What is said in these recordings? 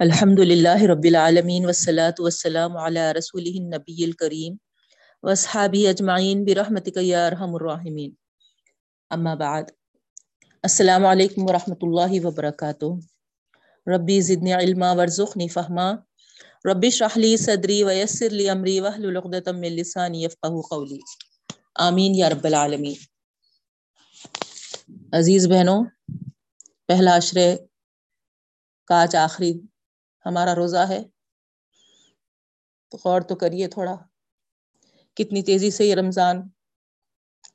الحمد للہ رب العالمین والصلاة والسلام علی رسول النبی الکریم وصحابی اجمعین برحمتک یا ارحم الراحمین. اما بعد، السلام علیکم ورحمۃ اللہ وبرکاتہ. ربی زدنی علما، ورزقنی فہما. ربی اشرح صدری ویسر لی امری واحلل عقدۃ من لسانی یفقهوا قولی. آمین یا رب العالمین. عزیز بہنوں، پہلا عشرے کا آج آخری ہمارا روزہ ہے۔ تو غور تو کریے تھوڑا۔ کتنی تیزی سے یہ رمضان،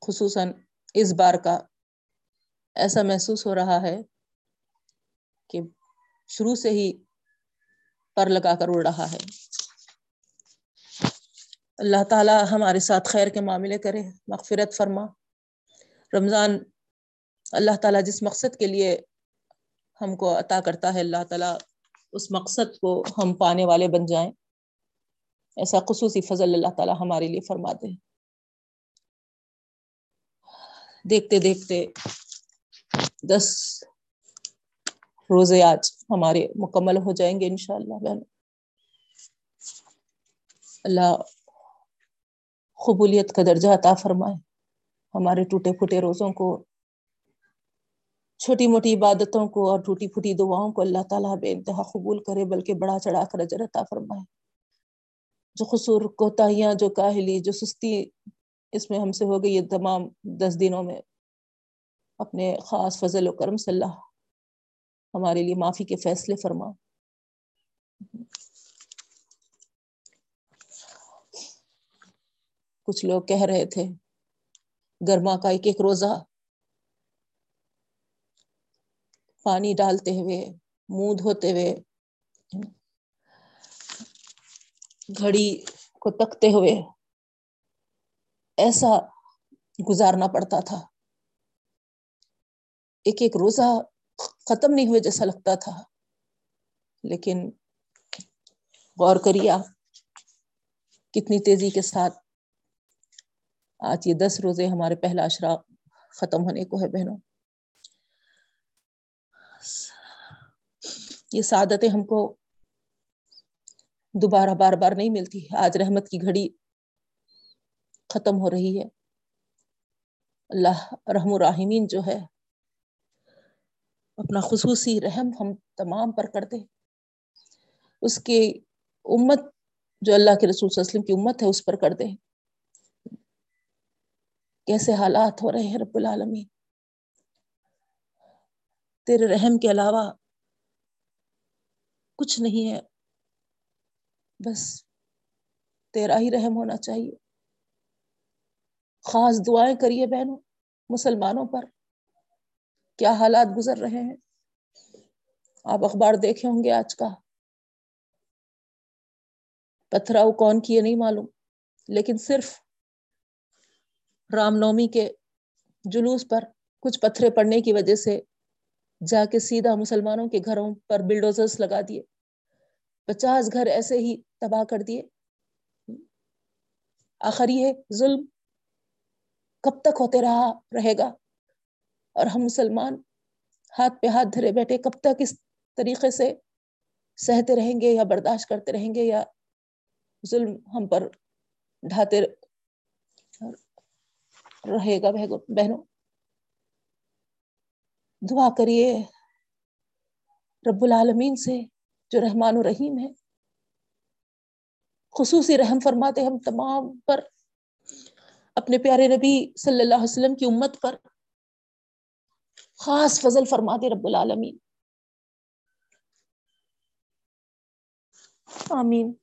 خصوصاً اس بار کا، ایسا محسوس ہو رہا ہے کہ شروع سے ہی پر لگا کر اڑ رہا ہے۔ اللہ تعالی ہمارے ساتھ خیر کے معاملے کرے، مغفرت فرما۔ رمضان اللہ تعالیٰ جس مقصد کے لیے ہم کو عطا کرتا ہے، اللہ تعالیٰ اس مقصد کو ہم پانے والے بن جائیں۔ ایسا خصوصی فضل اللہ تعالیٰ ہمارے لیے فرماتے ہیں دیکھتے دیکھتے دس روزے آج ہمارے مکمل ہو جائیں گے انشاءاللہ بہن۔ اللہ قبولیت کا درجہ عطا فرمائے۔ ہمارے ٹوٹے پھوٹے روزوں کو چھوٹی موٹی عبادتوں کو اور ٹوٹی پھوٹی دعاؤں کو اللہ تعالیٰ بے انتہا قبول کرے، بلکہ بڑا چڑھا کر اجر عطا فرمائے۔ جو قصور، کوتاہیاں، جو کاہلی، جو سستی، اس میں ہم سے ہو گئی یہ تمام دس دنوں میں اپنے خاص فضل و کرم صلی اللہ ہمارے لیے معافی کے فیصلے فرما۔ کچھ لوگ کہہ رہے تھے، گرما کا ایک ایک روزہ پانی ڈالتے ہوئے منہ دھوتے ہوئے، گھڑی کو تکتے ہوئے ایسا گزارنا پڑتا تھا۔ ایک ایک روزہ ختم نہیں ہوئے جیسا لگتا تھا، لیکن غور کریے کتنی تیزی کے ساتھ آج یہ دس روزے ہمارے پہلا اشرا ختم ہونے کو ہے بہنوں۔ یہ سعادتیں ہم کو دوبارہ بار بار نہیں ملتی آج رحمت کی گھڑی ختم ہو رہی ہے۔ اللہ رحم الرحمین جو ہے، اپنا خصوصی رحم ہم تمام پر کر دے۔ اس کی امت، جو اللہ کے رسول صلی اللہ علیہ وسلم کی امت ہے، اس پر کر دے۔ کیسے حالات ہو رہے ہیں رب العالمین؟ تیرے رحم کے علاوہ کچھ نہیں ہے۔ بس تیرا ہی رحم ہونا چاہیے۔ خاص دعائیں کریے بہنوں مسلمانوں پر۔ کیا حالات گزر رہے ہیں؟ آپ اخبار دیکھے ہوں گے آج کا۔ پتھراؤ کون کیے نہیں معلوم۔ لیکن صرف رام نومی کے جلوس پر کچھ پتھرے پڑنے کی وجہ سے جا کے سیدھا مسلمانوں کے گھروں پر بلڈوزرز لگا دیے۔ پچاس گھر ایسے ہی تباہ کر دیے۔ آخر یہ ظلم کب تک ہوتے رہا رہے گا؟ اور ہم مسلمان ہاتھ پہ ہاتھ دھرے بیٹھے کب تک اس طریقے سے سہتے رہیں گے یا برداشت کرتے رہیں گے یا ظلم ہم پر ڈھاتے رہے گا بہنوں؟ دعا کریے رب العالمین سے جو رحمان و رحیم ہے۔ خصوصی رحم فرماتے ہم تمام پر، اپنے پیارے نبی صلی اللہ علیہ وسلم کی امت پر۔ خاص فضل فرماتے رب العالمین۔ آمین۔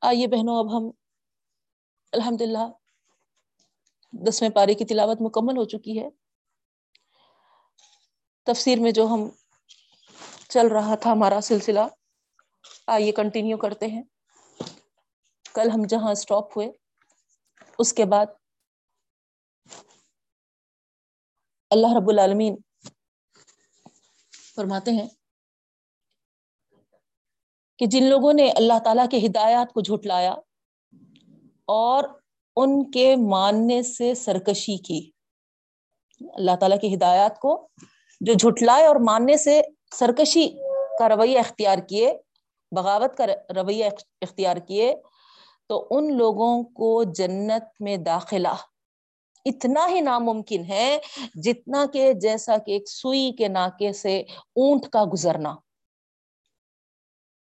آئیے بہنوں، اب ہم الحمد للہ دسویں پارے کی تلاوت مکمل ہو چکی ہے۔ تفسیر میں جو ہم چل رہا تھا ہمارا سلسلہ، آئیے کنٹینیو کرتے ہیں۔ کل ہم جہاں اسٹاپ ہوئے، اس کے بعد اللہ رب العالمین فرماتے ہیں کہ جن لوگوں نے اللہ تعالی کے ہدایات کو جھٹلایا اور ان کے ماننے سے سرکشی کی، اللہ تعالیٰ کی ہدایات کو جو جھٹلائے اور ماننے سے سرکشی کا رویہ اختیار کیے، بغاوت کا رویہ اختیار کیے، تو ان لوگوں کو جنت میں داخلہ۔ اتنا ہی ناممکن ہے جتنا کہ جیسا کہ ایک سوئی کے ناکے سے اونٹ کا گزرنا۔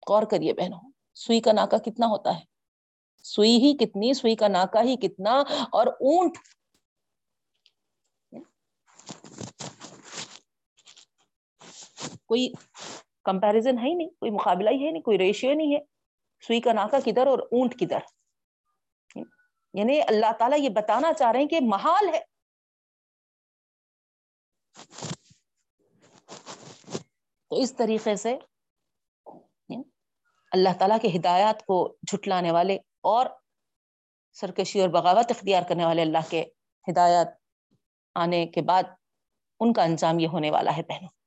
غور کریے بہنوں، سوئی کا ناکا کتنا ہوتا ہے؟ سوئی ہی کتنی، سوئی کا ناکا ہی کتنا، اور اونٹ کوئی کمپیرزن ہے ہی نہیں، کوئی مقابلہ ہی ہے نہیں، کوئی ریشیو نہیں ہے۔ سوئی کا ناکا کدھر اور اونٹ کدھر۔ یعنی اللہ تعالیٰ یہ بتانا چاہ رہے ہیں کہ محال ہے۔ تو اس طریقے سے اللہ تعالیٰ کے ہدایات کو جھٹلانے والے اور سرکشی اور بغاوت اختیار کرنے والے اللہ کے ہدایات آنے کے بعد ان کا انجام یہ ہونے والا ہے، بہنوں۔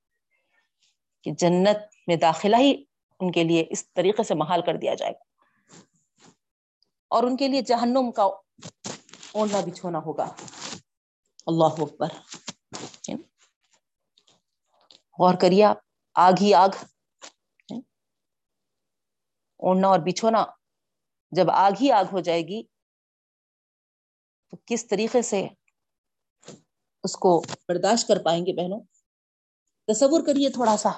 کہ جنت میں داخلہ ہی ان کے لیے اس طریقے سے محال کر دیا جائے گا۔ اور ان کے لیے جہنم کا اوڑھنا بچھونا ہوگا۔ اللہ اکبر۔ غور کریے آپ، آگ ہی آگ۔ اوڑھنا اور بچھونا جب آگ ہی آگ ہو جائے گی، تو کس طریقے سے اس کو برداشت کر پائیں گے بہنوں؟ تصور کریے تھوڑا سا۔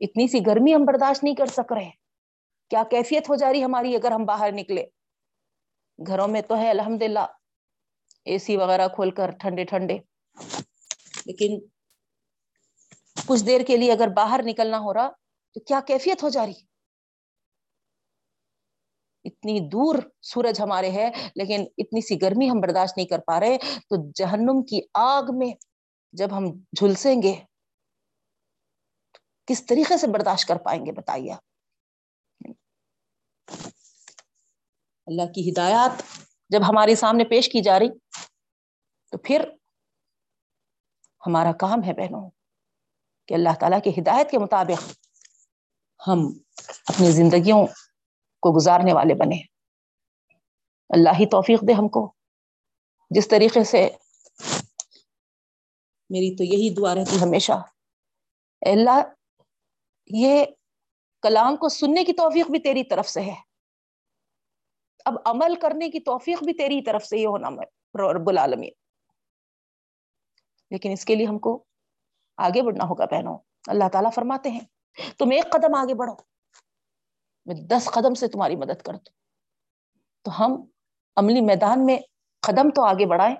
اتنی سی گرمی ہم برداشت نہیں کر سک رہے۔ کیا کیفیت ہو جا رہی ہماری اگر ہم باہر نکلے؟ گھروں میں تو ہے الحمد للہ اے سی وغیرہ کھول کر ٹھنڈے ٹھنڈے۔ لیکن کچھ دیر کے لیے اگر باہر نکلنا ہو رہا، تو کیا کیفیت ہو جا رہی؟ اتنی دور سورج ہمارے ہے، لیکن اتنی سی گرمی ہم برداشت نہیں کر پا رہے، تو جہنم کی آگ میں جب ہم جھلسیں گے کس طریقے سے برداشت کر پائیں گے بتائیے اللہ کی ہدایات جب ہمارے سامنے پیش کی جا رہی، تو پھر ہمارا کام ہے بہنوں کہ اللہ تعالیٰ کی ہدایت کے مطابق ہم اپنی زندگیوں کو گزارنے والے بنے اللہ ہی توفیق دے ہم کو۔ جس طریقے سے میری تو یہی دعا رہتی ہمیشہ اللہ یہ کلام کو سننے کی توفیق بھی تیری طرف سے ہے۔ اب عمل کرنے کی توفیق بھی تیری طرف سے یہ ہونا رب العالمین۔ لیکن اس کے لیے ہم کو آگے بڑھنا ہوگا بہنوں۔ اللہ تعالیٰ فرماتے ہیں، تم ایک قدم آگے بڑھو، میں دس قدم سے تمہاری مدد کر دوں۔ تو ہم عملی میدان میں قدم تو آگے بڑھائیں،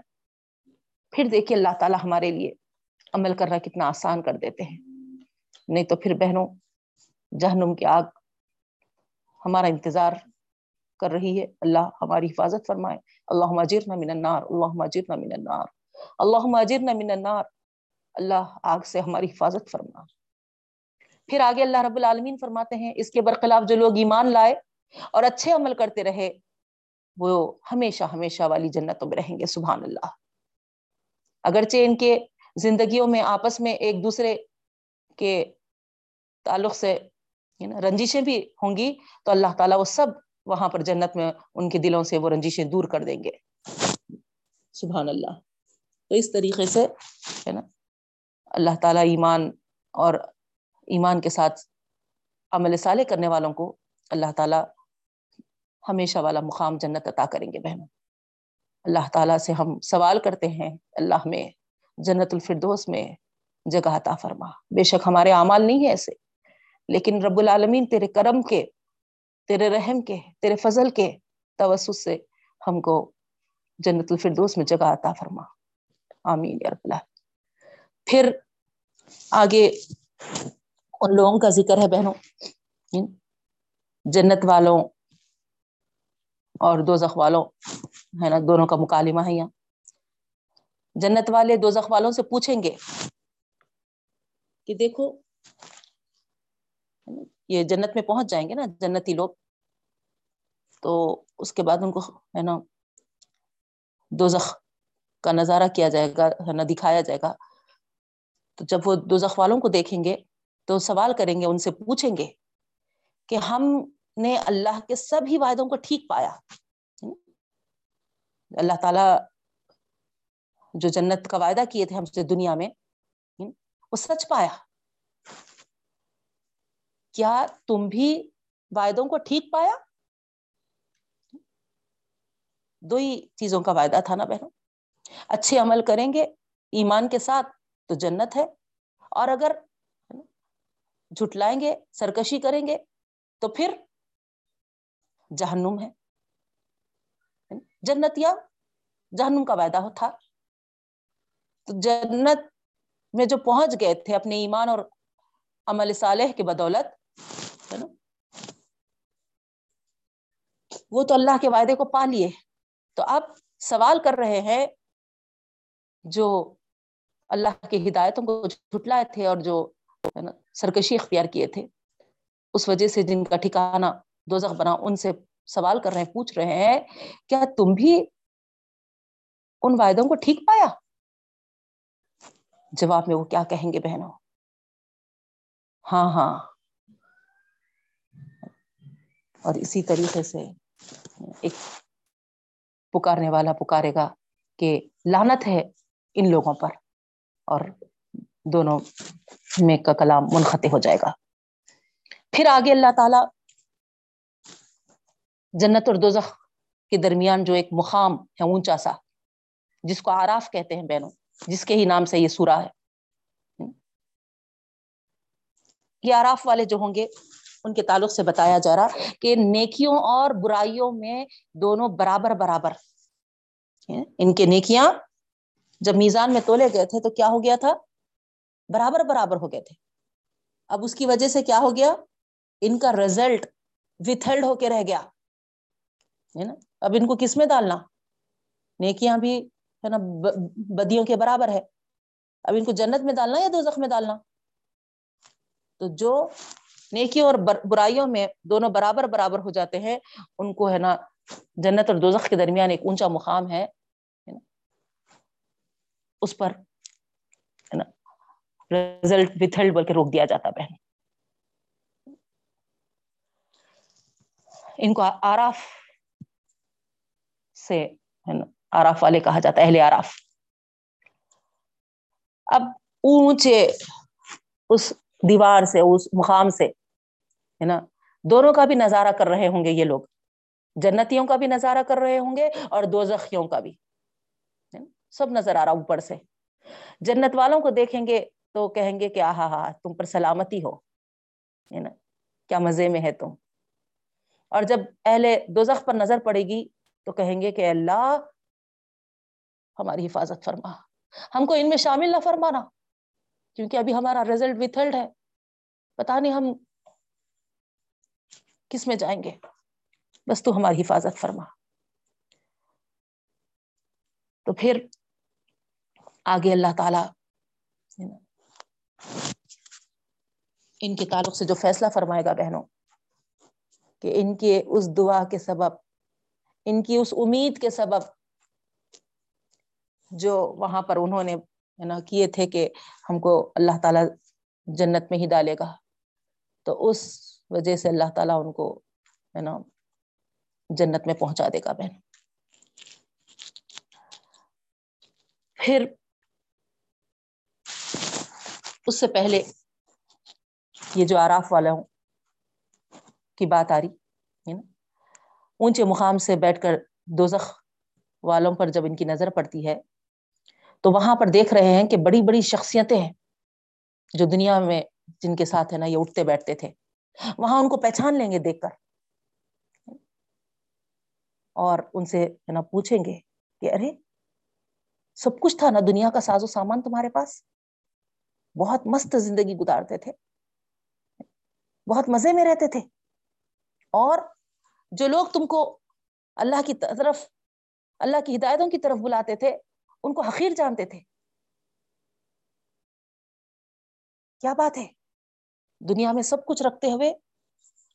پھر دیکھیے اللہ تعالیٰ ہمارے لیے عمل کرنا کتنا آسان کر دیتے ہیں۔ نہیں تو پھر بہنوں، جہنم کی آگ ہمارا انتظار کر رہی ہے۔ اللہ ہماری حفاظت فرمائے۔ اللہ مجر من النار اللہ مجر من النار۔ اللہ مجر من النار۔ اللہ آگ سے ہماری حفاظت فرما۔ پھر آگے اللہ رب العالمین فرماتے ہیں، اس کے برخلاف جو لوگ ایمان لائے اور اچھے عمل کرتے رہے، وہ ہمیشہ ہمیشہ والی جنتوں میں رہیں گے۔ سبحان اللہ۔ اگرچہ ان کے زندگیوں میں آپس میں ایک دوسرے کے تعلق سے رنجشیں بھی ہوں گی، تو اللہ تعالیٰ وہ سب وہاں پر جنت میں ان کے دلوں سے وہ رنجشیں دور کر دیں گے۔ سبحان اللہ۔ تو اس طریقے سے، ہے نا، اللہ تعالیٰ ایمان اور ایمان کے ساتھ عمل صالح کرنے والوں کو اللہ تعالیٰ ہمیشہ والا مقام جنت عطا کریں گے، بہنوں۔ اللہ تعالیٰ سے ہم سوال کرتے ہیں، اللہ میں، جنت الفردوس میں جگہ عطا فرما۔ بے شک ہمارے اعمال نہیں ہے ایسے، لیکن رب العالمین تیرے کرم کے، تیرے رحم کے، تیرے فضل کے توسط سے ہم کو جنت الفردوس میں جگہ عطا فرما۔ آمین یا رب اللہ پھر آگے ان لوگوں کا ذکر ہے بہنوں۔ جنت والوں اور دوزخ والوں، ہے نا، دونوں کا مکالمہ ہے یہاں۔ جنت والے دوزخ والوں سے پوچھیں گے کہ دیکھو، یہ جنت میں پہنچ جائیں گے نا، جنتی لوگ، تو اس کے بعد ان کو، ہے نا دو زخ کا نظارہ کیا جائے گا، ہے نا، دکھایا جائے گا۔ تو جب وہ دو زخ والوں کو دیکھیں گے، تو سوال کریں گے، ان سے پوچھیں گے کہ ہم نے اللہ کے سب ہی وعدوں کو ٹھیک پایا۔ اللہ تعالی جو جنت کا وعدہ کیے تھے ہم سے دنیا میں وہ سچ پایا۔ کیا تم بھی وعدوں کو ٹھیک پایا؟ دو ہی چیزوں کا وعدہ تھا نا بہنوں۔ اچھے عمل کریں گے، ایمان کے ساتھ تو جنت ہے۔ اور اگر جھٹلائیں گے، سرکشی کریں گے، تو پھر جہنم ہے۔ جنت یا جہنم کا وعدہ تھا۔ تو جنت میں جو پہنچ گئے تھے اپنے ایمان اور عمل صالح کی بدولت وہ تو اللہ کے وعدے کو پا لیے۔ تو آپ سوال کر رہے ہیں جو اللہ کی ہدایتوں کو جھٹلائے تھے اور جو سرکشی اختیار کیے تھے، اس وجہ سے جن کا ٹھکانا دوزخ بنا، ان سے سوال کر رہے ہیں، پوچھ رہے ہیں، کیا تم بھی ان وعدوں کو ٹھیک پایا؟ جواب میں وہ کیا کہیں گے بہنوں؟ ہاں ہاں۔ اور اسی طریقے سے ایک پکارنے والا پکارے گا کہ لانت ہے ان لوگوں پر اور دونوں میں کا کلام منخط ہو جائے گا۔ پھر آگے اللہ تعالی جنت اور دوزخ کے درمیان جو ایک مقام ہے اونچا سا، جس کو آراف کہتے ہیں بہنوں جس کے ہی نام سے یہ سورا ہے۔ یہ آراف والے جو ہوں گے، ان کے تعلق سے بتایا جا رہا کہ نیکیوں اور برائیوں میں دونوں برابر برابر۔ ان کے نیکیاں جب میزان میں تولے گئے تھے تو کیا ہو گیا تھا؟ برابر برابر ہو گئے تھے۔ اب اس کی وجہ سے کیا ہو گیا؟ ان کا ریزلٹ وتھلڈ ہو کے رہ گیا۔ ہے نا؟ اب ان کو کس میں ڈالنا؟ نیکیاں بھی ہے نا بدیوں کے برابر ہے۔ اب ان کو جنت میں ڈالنا یا دوزخ میں ڈالنا؟ تو جو نیکیوں اور برائیوں میں دونوں برابر برابر ہو جاتے ہیں، ان کو ہے نا جنت اور دوزخ کے درمیان ایک اونچا مقام ہے اس پر رزلٹ وتھلڈ بول کے روک دیا جاتا بہن۔ ان کو آراف سے آراف والے کہا جاتا ہے، اہل آراف اب اونچے اس دیوار سے، اس مقام سے، ہے نا، دونوں کا بھی نظارہ کر رہے ہوں گے یہ لوگ۔ جنتیوں کا بھی نظارہ کر رہے ہوں گے اور دو زخیوں کا بھی۔ سب نظر آ رہا اوپر سے۔ جنت والوں کو دیکھیں گے تو کہیں گے کہ آہا ہا تم پر سلامتی ہو۔ ہے نا، کیا مزے میں ہے تم۔ اور جب اہل دوزخ پر نظر پڑے گی تو کہیں گے کہ اللہ ہماری حفاظت فرما۔ ہم کو ان میں شامل نہ فرمانا، کیونکہ ابھی ہمارا ریزلٹ وتھلڈ ہے۔ پتا نہیں ہم کس میں جائیں گے۔ بس تو ہماری حفاظت فرما۔ تو پھر آگے اللہ تعالی ان کے تعلق سے جو فیصلہ فرمائے گا بہنوں، کہ ان کے اس دعا کے سبب، ان کی اس امید کے سبب جو وہاں پر انہوں نے نا، کیے تھے کہ ہم کو اللہ تعالی جنت میں ہی ڈالے گا۔ تو اس وجہ سے اللہ تعالیٰ ان کو، ہے نا، جنت میں پہنچا دے گا بہن۔ پھر اس سے پہلے یہ جو آراف والا ہوں کی بات آ رہی، ہے نا، اونچے مقام سے بیٹھ کر دوزخ والوں پر جب ان کی نظر پڑتی ہے تو وہاں پر دیکھ رہے ہیں کہ بڑی بڑی شخصیتیں ہیں جو دنیا میں جن کے ساتھ ہے نا، یہ اٹھتے بیٹھتے تھے۔ وہاں ان کو پہچان لیں گے دیکھ کر۔ اور ان سے ہے نا پوچھیں گے کہ ارے، سب کچھ تھا نا دنیا کا ساز و سامان تمہارے پاس؟ بہت مست زندگی گزارتے تھے۔ بہت مزے میں رہتے تھے۔ اور جو لوگ تم کو اللہ کی طرف، اللہ کی ہدایتوں کی طرف بلاتے تھے ان کو حقیر جانتے تھے۔ کیا بات ہے؟ دنیا میں سب کچھ رکھتے ہوئے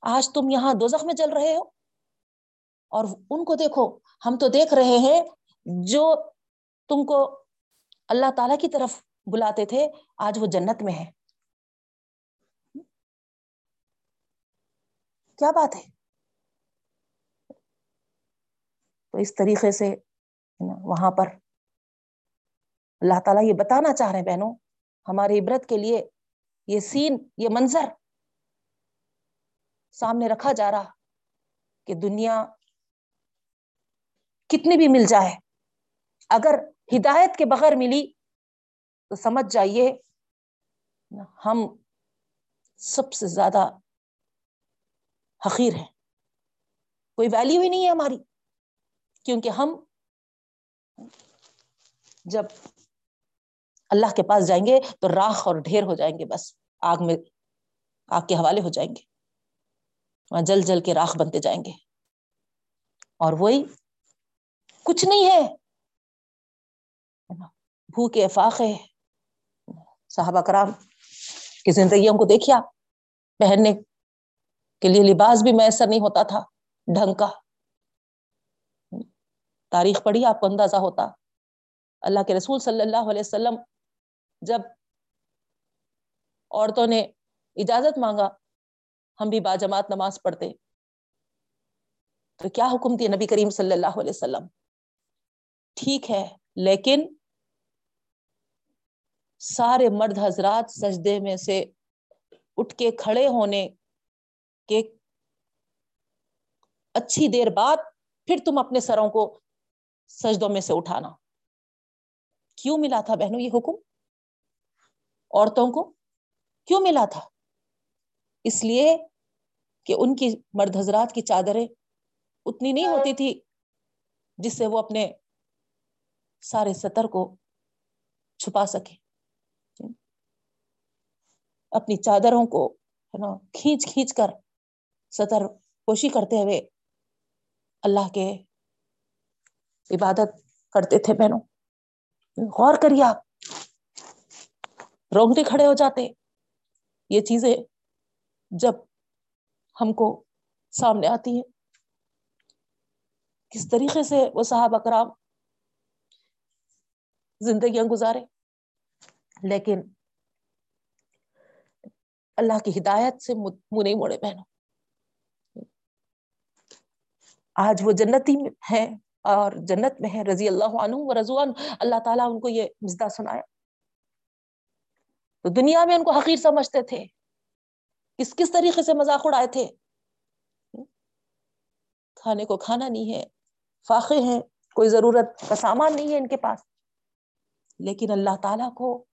آج تم یہاں دو میں جل رہے ہو؟ اور ان کو دیکھو، ہم تو دیکھ رہے ہیں جو تم کو اللہ تعالی کی طرف بلاتے تھے، آج وہ جنت میں ہے۔ کیا بات ہے؟ تو اس طریقے سے وہاں پر اللہ تعالیٰ یہ بتانا چاہ رہے ہیں بہنوں، ہماری عبرت کے لیے یہ سین، یہ منظر سامنے رکھا جا رہا کہ دنیا کتنی بھی مل جائے۔ اگر ہدایت کے بغیر ملی تو سمجھ جائیے، ہم سب سے زیادہ حقیر ہے کوئی ویلیو ہی نہیں ہے ہماری، کیونکہ ہم جب اللہ کے پاس جائیں گے تو راکھ اور ڈھیر ہو جائیں گے بس، آگ میں، آگ کے حوالے ہو جائیں گے۔ وہاں جل جل کے راکھ بنتے جائیں گے۔ اور وہی کچھ نہیں ہے۔ بھوکے افاقے صحابہ کرام کی زندگیوں کو دیکھیا پہننے کے لیے لباس بھی میسر نہیں ہوتا تھا، ڈھنگ کا۔ تاریخ پڑھی، آپ کو اندازہ ہوتا۔ اللہ کے رسول صلی اللہ علیہ وسلم جب عورتوں نے اجازت مانگا، ہم بھی باجماعت نماز پڑھتے۔ تو کیا حکم دیا نبی کریم صلی اللہ علیہ وسلم؟ ٹھیک ہے، لیکن سارے مرد حضرات سجدے میں سے اٹھ کے کھڑے ہونے کے اچھی دیر بعد پھر تم اپنے سروں کو سجدوں میں سے اٹھانا۔ کیوں ملا تھا بہنوں یہ حکم؟ عورتوں کو کیوں ملا تھا؟ اس لیے کہ ان کی مرد حضرات کی چادریں اتنی نہیں ہوتی تھی جس سے وہ اپنے سارے سطر کو چھپا سکے۔ اپنی چادروں کو ہے نا کھینچ کھینچ کر سطر کوشی کرتے ہوئے اللہ کے عبادت کرتے تھے بہنوں۔ غور کریے آپ۔ رونگٹے کھڑے ہو جاتے یہ چیزیں جب ہم کو سامنے آتی ہیں۔ کس طریقے سے وہ صاحب اکرام زندگیاں گزارے۔ لیکن اللہ کی ہدایت سے منہ نہیں موڑے بہنوں۔ آج وہ جنتی ہے اور جنت میں ہے رضی اللہ عنہ و رضوان۔ اللہ تعالیٰ ان کو یہ مزدہ سنایا۔ تو دنیا میں ان کو حقیر سمجھتے تھے۔ کس کس طریقے سے مذاق اڑائے تھے؟ کھانے کو کھانا نہیں ہے۔ فاقے ہیں۔ کوئی ضرورت کا سامان نہیں ہے ان کے پاس۔ لیکن اللہ تعالیٰ کو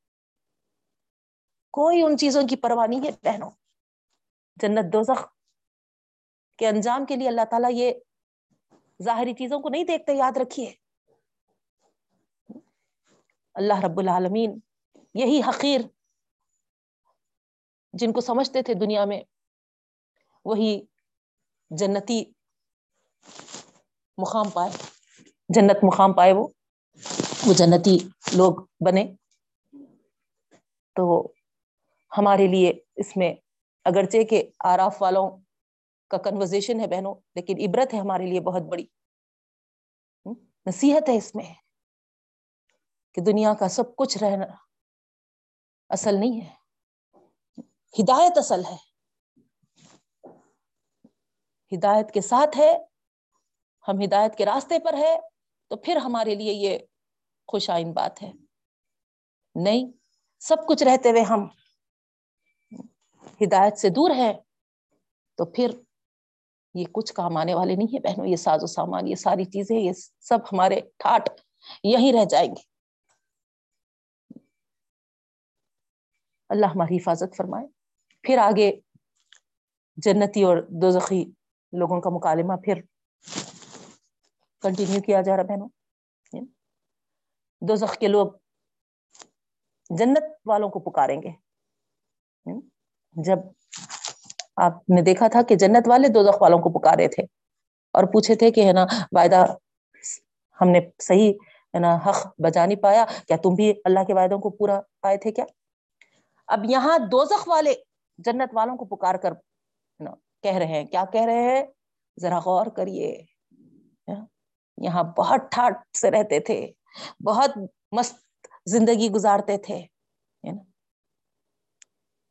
کوئی ان چیزوں کی پرواہ نہیں ہے، بہنوں۔ جنت دوزخ کے انجام کے لیے اللہ تعالیٰ یہ ظاہری چیزوں کو نہیں دیکھتے، یاد رکھیے۔ اللہ رب العالمین یہی حقیر جن کو سمجھتے تھے دنیا میں، وہی جنتی مقام پائے۔ جنت مقام پائے وہ وہ جنتی لوگ بنے۔ تو ہمارے لیے اس میں اگرچہ کہ آراف والوں کا کنورزیشن ہے بہنوں، لیکن عبرت ہے ہمارے لیے بہت بڑی۔ نصیحت ہے اس میں کہ دنیا کا سب کچھ رہنا اصل نہیں ہے۔ ہدایت اصل ہے۔ ہدایت کے ساتھ ہے، ہم ہدایت کے راستے پر ہے، تو پھر ہمارے لیے یہ خوش آئند بات ہے۔ نہیں، سب کچھ رہتے ہوئے ہم ہدایت سے دور ہے تو پھر یہ کچھ کام آنے والے نہیں ہے بہنوں۔ یہ ساز و سامان، یہ ساری چیزیں، یہ سب ہمارے ٹھاٹ یہیں رہ جائیں گے۔ اللہ ہماری حفاظت فرمائے۔ پھر آگے جنتی اور دوزخی لوگوں کا مکالمہ پھر کنٹینیو کیا جا رہا بہنوں۔ دوزخ کے لوگ جنت والوں کو پکاریں گے۔ جب آپ نے دیکھا تھا کہ جنت والے دو والوں کو پکارے تھے اور پوچھے تھے کہ ہے نا، وعدہ ہم نے صحیح ہے نا، حق بجا نہیں پایا، کیا تم بھی اللہ کے وعدوں کو پورا پائے تھے کیا؟ اب یہاں دوزخ والے جنت والوں کو پکار کر کہہ رہے ہیں۔ کیا کہہ رہے ہیں؟ ذرا غور کریے۔ ہاں، یہاں بہت ٹھاٹ سے رہتے تھے۔ بہت مست زندگی گزارتے تھے۔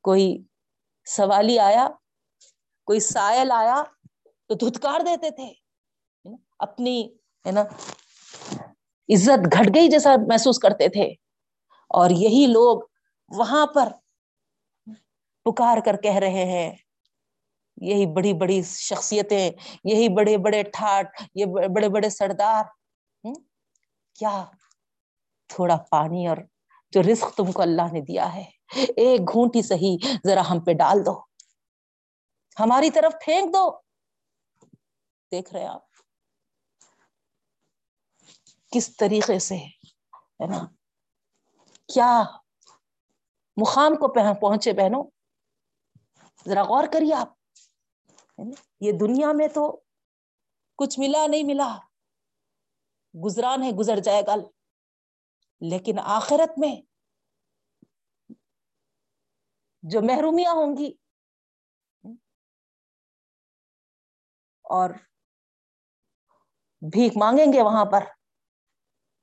کوئی سوالی آیا، کوئی سائل آیا تو دھتکار دیتے تھے۔ اپنی، ہے نا، عزت گھٹ گئی جیسا محسوس کرتے تھے۔ اور یہی لوگ وہاں پر پکار کر کہہ رہے ہیں۔ یہی بڑی بڑی شخصیتیں، یہی بڑے بڑے ٹھاٹ، یہ بڑے بڑے سردار۔ کیا؟ تھوڑا پانی اور جو رزق تم کو اللہ نے دیا ہے۔ ایک گھونٹی سہی ذرا ہم پہ ڈال دو۔ ہماری طرف پھینک دو۔ دیکھ رہے آپ۔ کس طریقے سے؟ ہے نا؟ کیا مقام کو پہنچے بہنوں؟ ذرا غور کریے آپ۔ یہ دنیا میں تو کچھ ملا نہیں ملا۔ گزران ہے، گزر جائے گا۔ لیکن آخرت میں جو محرومیاں ہوں گی اور بھیک مانگیں گے وہاں پر،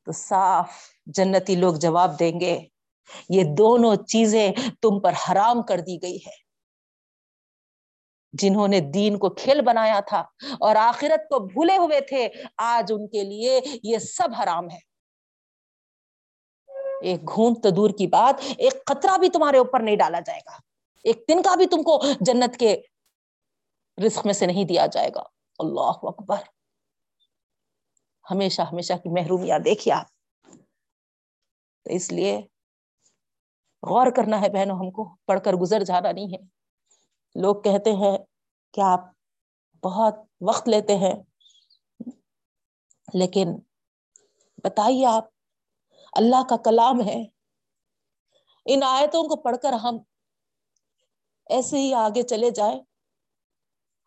تو صاف جنتی لوگ جواب دیں گے، یہ دونوں چیزیں تم پر حرام کر دی گئی ہے جنہوں نے دین کو کھیل بنایا تھا اور آخرت کو بھولے ہوئے تھے، آج ان کے لیے یہ سب حرام ہے۔ ایک گھونٹ تو دور کی بات، ایک خطرہ بھی تمہارے اوپر نہیں ڈالا جائے گا۔ ایک دن کا بھی تم کو جنت کے رسک میں سے نہیں دیا جائے گا۔ اللہ اکبر۔ ہمیشہ ہمیشہ کی محرومیاں دیکھیے آپ۔ تو اس لیے غور کرنا ہے بہنوں، ہم کو پڑھ کر گزر جانا نہیں ہے۔ لوگ کہتے ہیں کہ آپ بہت وقت لیتے ہیں، لیکن بتائیے آپ، اللہ کا کلام ہے۔ ان آیتوں کو پڑھ کر ہم ایسے ہی آگے چلے جائیں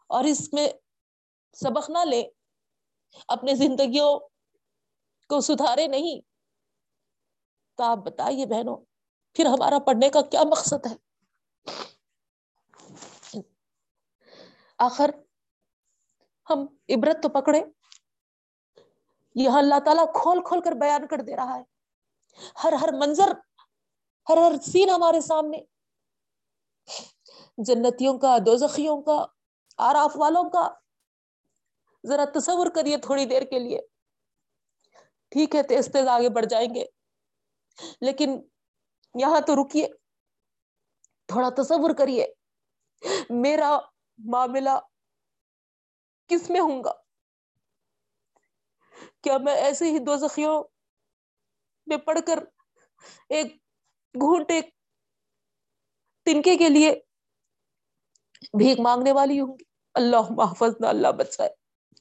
اور اس میں سبق نہ لے اپنے زندگیوں کو سدھارے نہیں۔ تو آپ بتائیے بہنوں، پھر ہمارا پڑھنے کا کیا مقصد ہے؟ آخر ہم عبرت تو پکڑے۔ یہ اللہ تعالیٰ کھول کھول کر بیان کر دے رہا ہے۔ ہر ہر منظر، ہر ہر سین ہمارے سامنے۔ جنتیوں کا دو زخیوں کا، آراف والوں کا۔ ذرا تصور کریے تھوڑی دیر کے لیے۔ ٹھیک ہے، تیز تیز آگے بڑھ جائیں گے۔ لیکن یہاں تو رکیے، تھوڑا تصور کریے۔ میرا معاملہ کس میں ہوں گا؟ کیا میں ایسے ہی دو زخیوں میں پڑھ کر ایک گھونٹ، ایک تنکے کے لیے بھیک مانگنے والی ہوں گی؟ اللہ محفظ نہ اللہ بچائے،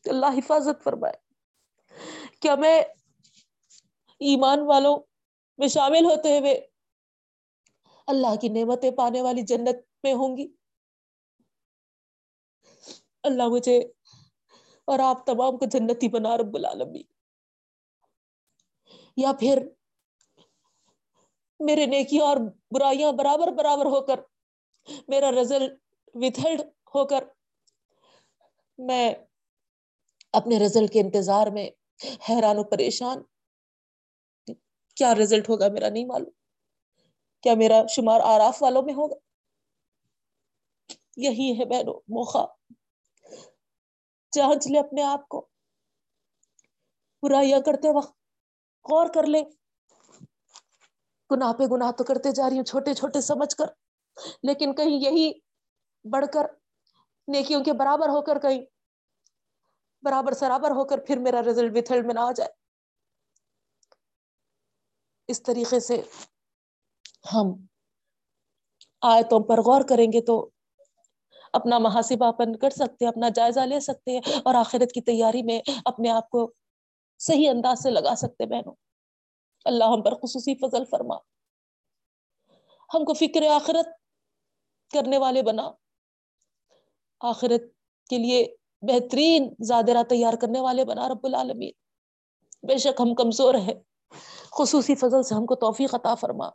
اللہ حفاظت فرمائے۔ کیا میں ایمان والوں میں شامل ہوتے ہوئے اللہ کی نعمتیں پانے والی جنت میں ہوں گی؟ اللہ مجھے اور آپ تمام کو جنتی بنا رب العالمین۔ یا پھر میرے نیکی اور برائیاں برابر برابر ہو کر، میرا رزلٹ وتھلڈ ہو کر، میں اپنے رزلٹ کے انتظار میں حیران و پریشان۔ کیا رزلٹ ہوگا میرا نہیں معلوم۔ کیا میرا شمار آراف والوں میں ہوگا؟ یہی ہے بہنوں، موقع۔ جانچ لے اپنے آپ کو۔ برائیاں کرتے وقت غور کر لے گناہ پہ گناہ تو کرتے جا رہی ہوں، چھوٹے چھوٹے سمجھ کر۔ لیکن کہیں یہی بڑھ کر، نیکیوں کے برابر ہو کر کہیں برابر سرابر ہو کر پھر میرا رزلٹ وتھلڈ میں نہ آ جائے۔ اس طریقے سے ہم آیتوں پر غور کریں گے تو اپنا محاسبہ اپن کر سکتے ہیں، اپنا جائزہ لے سکتے ہیں اور آخرت کی تیاری میں اپنے آپ کو صحیح انداز سے لگا سکتے بہنوں۔ اللہ ہم پر خصوصی فضل فرما۔ ہم کو فکر آخرت کرنے والے بنا۔ آخرت کے لیے بہترین زادرہ تیار کرنے والے بنا رب العالمین۔ بے شک ہم کمزور ہیں۔ خصوصی فضل سے ہم کو توفیق عطا فرما۔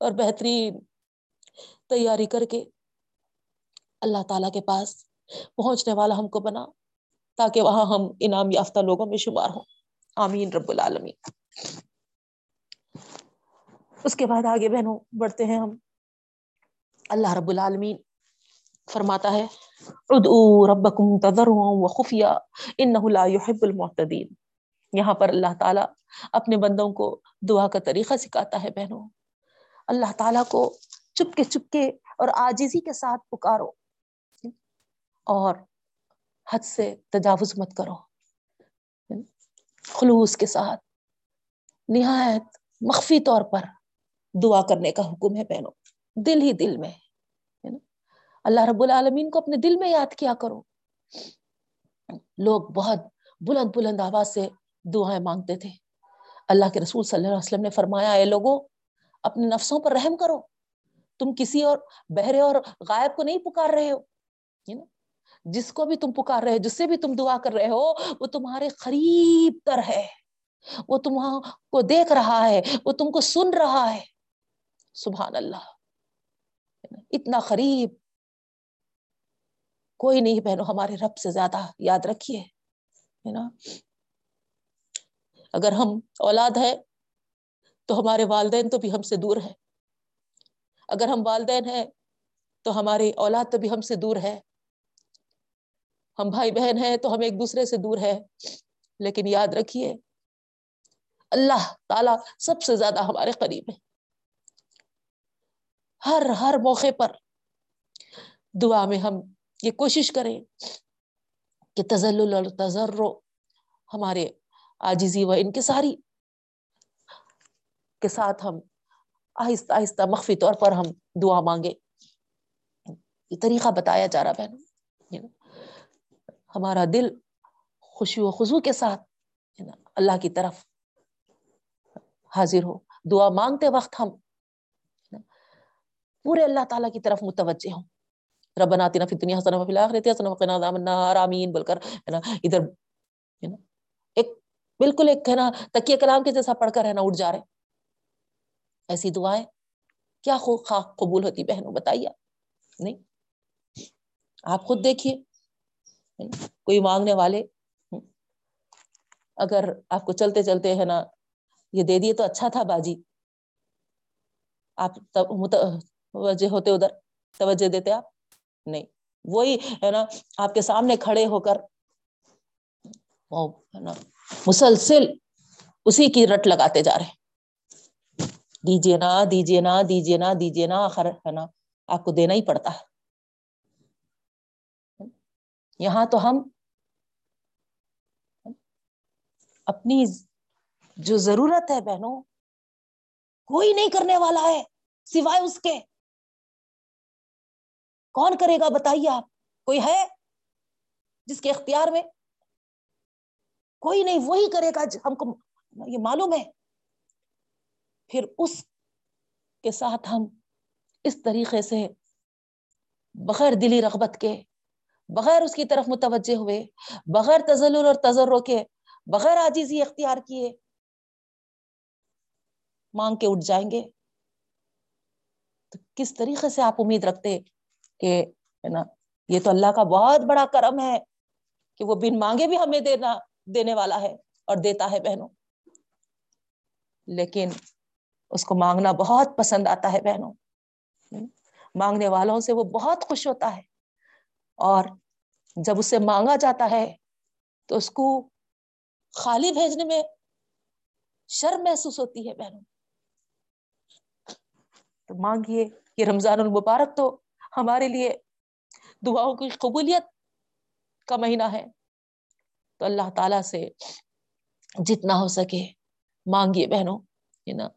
اور بہترین تیاری کر کے اللہ تعالی کے پاس پہنچنے والا ہم کو بنا تاکہ وہاں ہم انعام یافتہ لوگوں میں شمار ہوں۔ آمین رب العالمین۔ اس کے بعد آگے بہنوں بڑھتے ہیں ہم۔ اللہ رب العالمین فرماتا ہے، ادعو ربکم تضرعا وخفیا انه لا يحب المعتدین۔ یہاں پر اللہ تعالیٰ اپنے بندوں کو دعا کا طریقہ سکھاتا ہے بہنوں۔ اللہ تعالیٰ کو چپ کے چپ کے اور آجزی کے ساتھ پکارو۔ اور حد سے تجاوز مت کرو۔ خلوص کے ساتھ۔ نہایت مخفی طور پر دعا کرنے کا حکم ہے بہنوں۔ دل ہی دل میں۔ اللہ رب العالمین کو اپنے دل میں یاد کیا کرو۔ لوگ بہت بلند بلند آواز سے دعائیں مانگتے تھے۔ اللہ کے رسول صلی اللہ علیہ وسلم نے فرمایا، اے لوگوں اپنے نفسوں پر رحم کرو۔ تم کسی اور بہرے اور غائب کو نہیں پکار رہے ہو۔ جس کو بھی تم پکار رہے ہو جس سے بھی تم دعا کر رہے ہو، وہ تمہارے قریب تر ہے۔ وہ تم کو دیکھ رہا ہے، وہ تم کو سن رہا ہے۔ سبحان اللہ۔ اتنا قریب۔ کوئی نہیں بہنوں، ہمارے رب سے زیادہ یاد رکھیے نا؟ اگر ہم اولاد ہے تو ہمارے والدین تو بھی ہم سے دور ہے اگر ہم والدین ہیں تو ہماری اولاد تو بھی ہم سے دور ہے ہم بھائی بہن ہیں تو ہم ایک دوسرے سے دور ہے لیکن یاد رکھیے، اللہ تعالی سب سے زیادہ ہمارے قریب ہے۔ ہر ہر موقع پر دعا میں ہم یہ کوشش کریں کہ تزل اور ہمارے آجزی و ان کے ساری کے ساتھ ہم آہستہ آہستہ مخفی طور پر ہم دعا مانگے یہ طریقہ بتایا جا رہا بہن ہمارا دل خوشی و خزو کے ساتھ اللہ کی طرف حاضر ہو۔ دعا مانگتے وقت ہم پورے اللہ تعالیٰ کی طرف متوجہ ہوں۔ ربنا آتنا فی الدنیا حسنہ وفی الاخرۃ حسنہ وقنا عذاب النار۔ آمین۔ بول کر ہے نا، ادھر ہے نا ایک بالکل ایک ہے نا، تکیہ کلام کے جیسا پڑھ کر ہے نا، اٹھ جا رہے۔ ایسی دعائیں کیا خواہ قبول ہوتی، بہنوں بتائیے۔ نہیں، آپ خود دیکھیے۔ کوئی مانگنے والے اگر آپ کو چلتے چلتے ہے نا، یہ دے دیے تو اچھا تھا باجی۔ آپ توجہ ہوتے ادھر، توجہ دیتے آپ؟ نہیں۔ وہی ہے نا، آپ کے سامنے کھڑے ہو کر مسلسل اسی کی رٹ لگاتے جا رہے دیجیے نا دیجیے نا دیجیے نا دیجیے نا، آخر ہے نا، آپ کو دینا ہی پڑتا ہے۔ یہاں تو ہم اپنی جو ضرورت ہے بہنوں، کوئی نہیں کرنے والا ہے سوائے اس کے۔ کون کرے گا بتائیے آپ؟ کوئی ہے جس کے اختیار میں؟ کوئی نہیں، وہی کرے گا ہم کو یہ معلوم ہے۔ پھر اس کے ساتھ ہم اس طریقے سے بغیر دلی رغبت کے بغیر اس کی طرف متوجہ ہوئے، بغیر تزل اور تجروں کے، بغیر آجیزی اختیار کیے، مانگ کے اٹھ جائیں گے۔ تو کس طریقے سے آپ امید رکھتے کہ، ہے نا، یہ تو اللہ کا بہت بڑا کرم ہے کہ وہ بن مانگے بھی ہمیں دینا، دینے والا ہے اور دیتا ہے بہنوں۔ لیکن اس کو مانگنا بہت پسند آتا ہے بہنوں۔ مانگنے والوں سے وہ بہت خوش ہوتا ہے۔ اور جب اسے مانگا جاتا ہے تو اس کو خالی بھیجنے میں شرم محسوس ہوتی ہے بہنوں۔ تو مانگیے یہ رمضان المبارک تو ہمارے لیے دعاؤں کی قبولیت کا مہینہ ہے۔ تو اللہ تعالی سے جتنا ہو سکے مانگیے بہنوں نا؟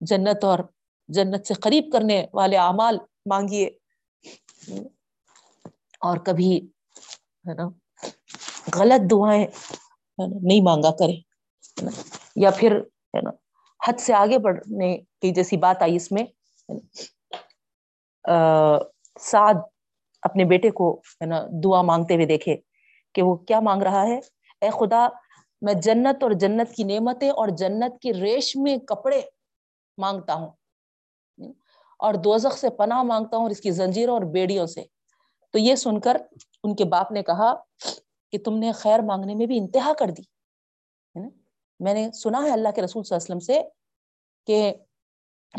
جنت اور جنت سے قریب کرنے والے اعمال مانگیے۔ اور کبھی، ہے نا، غلط دعائیں نہیں مانگا کرے یا پھر، ہے نا، حد سے آگے بڑھنے کی جیسی بات آئی اس میں سعد اپنے بیٹے کو، ہے نا، دعا مانگتے ہوئے دیکھے کہ وہ کیا مانگ رہا ہے؟ اے خدا، میں جنت اور جنت کی نعمتیں اور جنت کی ریشمی کپڑے مانگتا ہوں، اور دوزخ سے پناہ مانگتا ہوں اور اس کی زنجیروں اور بیڑیوں سے۔ تو یہ سن کر ان کے باپ نے کہا کہ تم نے خیر مانگنے میں بھی انتہا کر دی میں نے سنا ہے اللہ کے رسول صلی اللہ علیہ وسلم سے کہ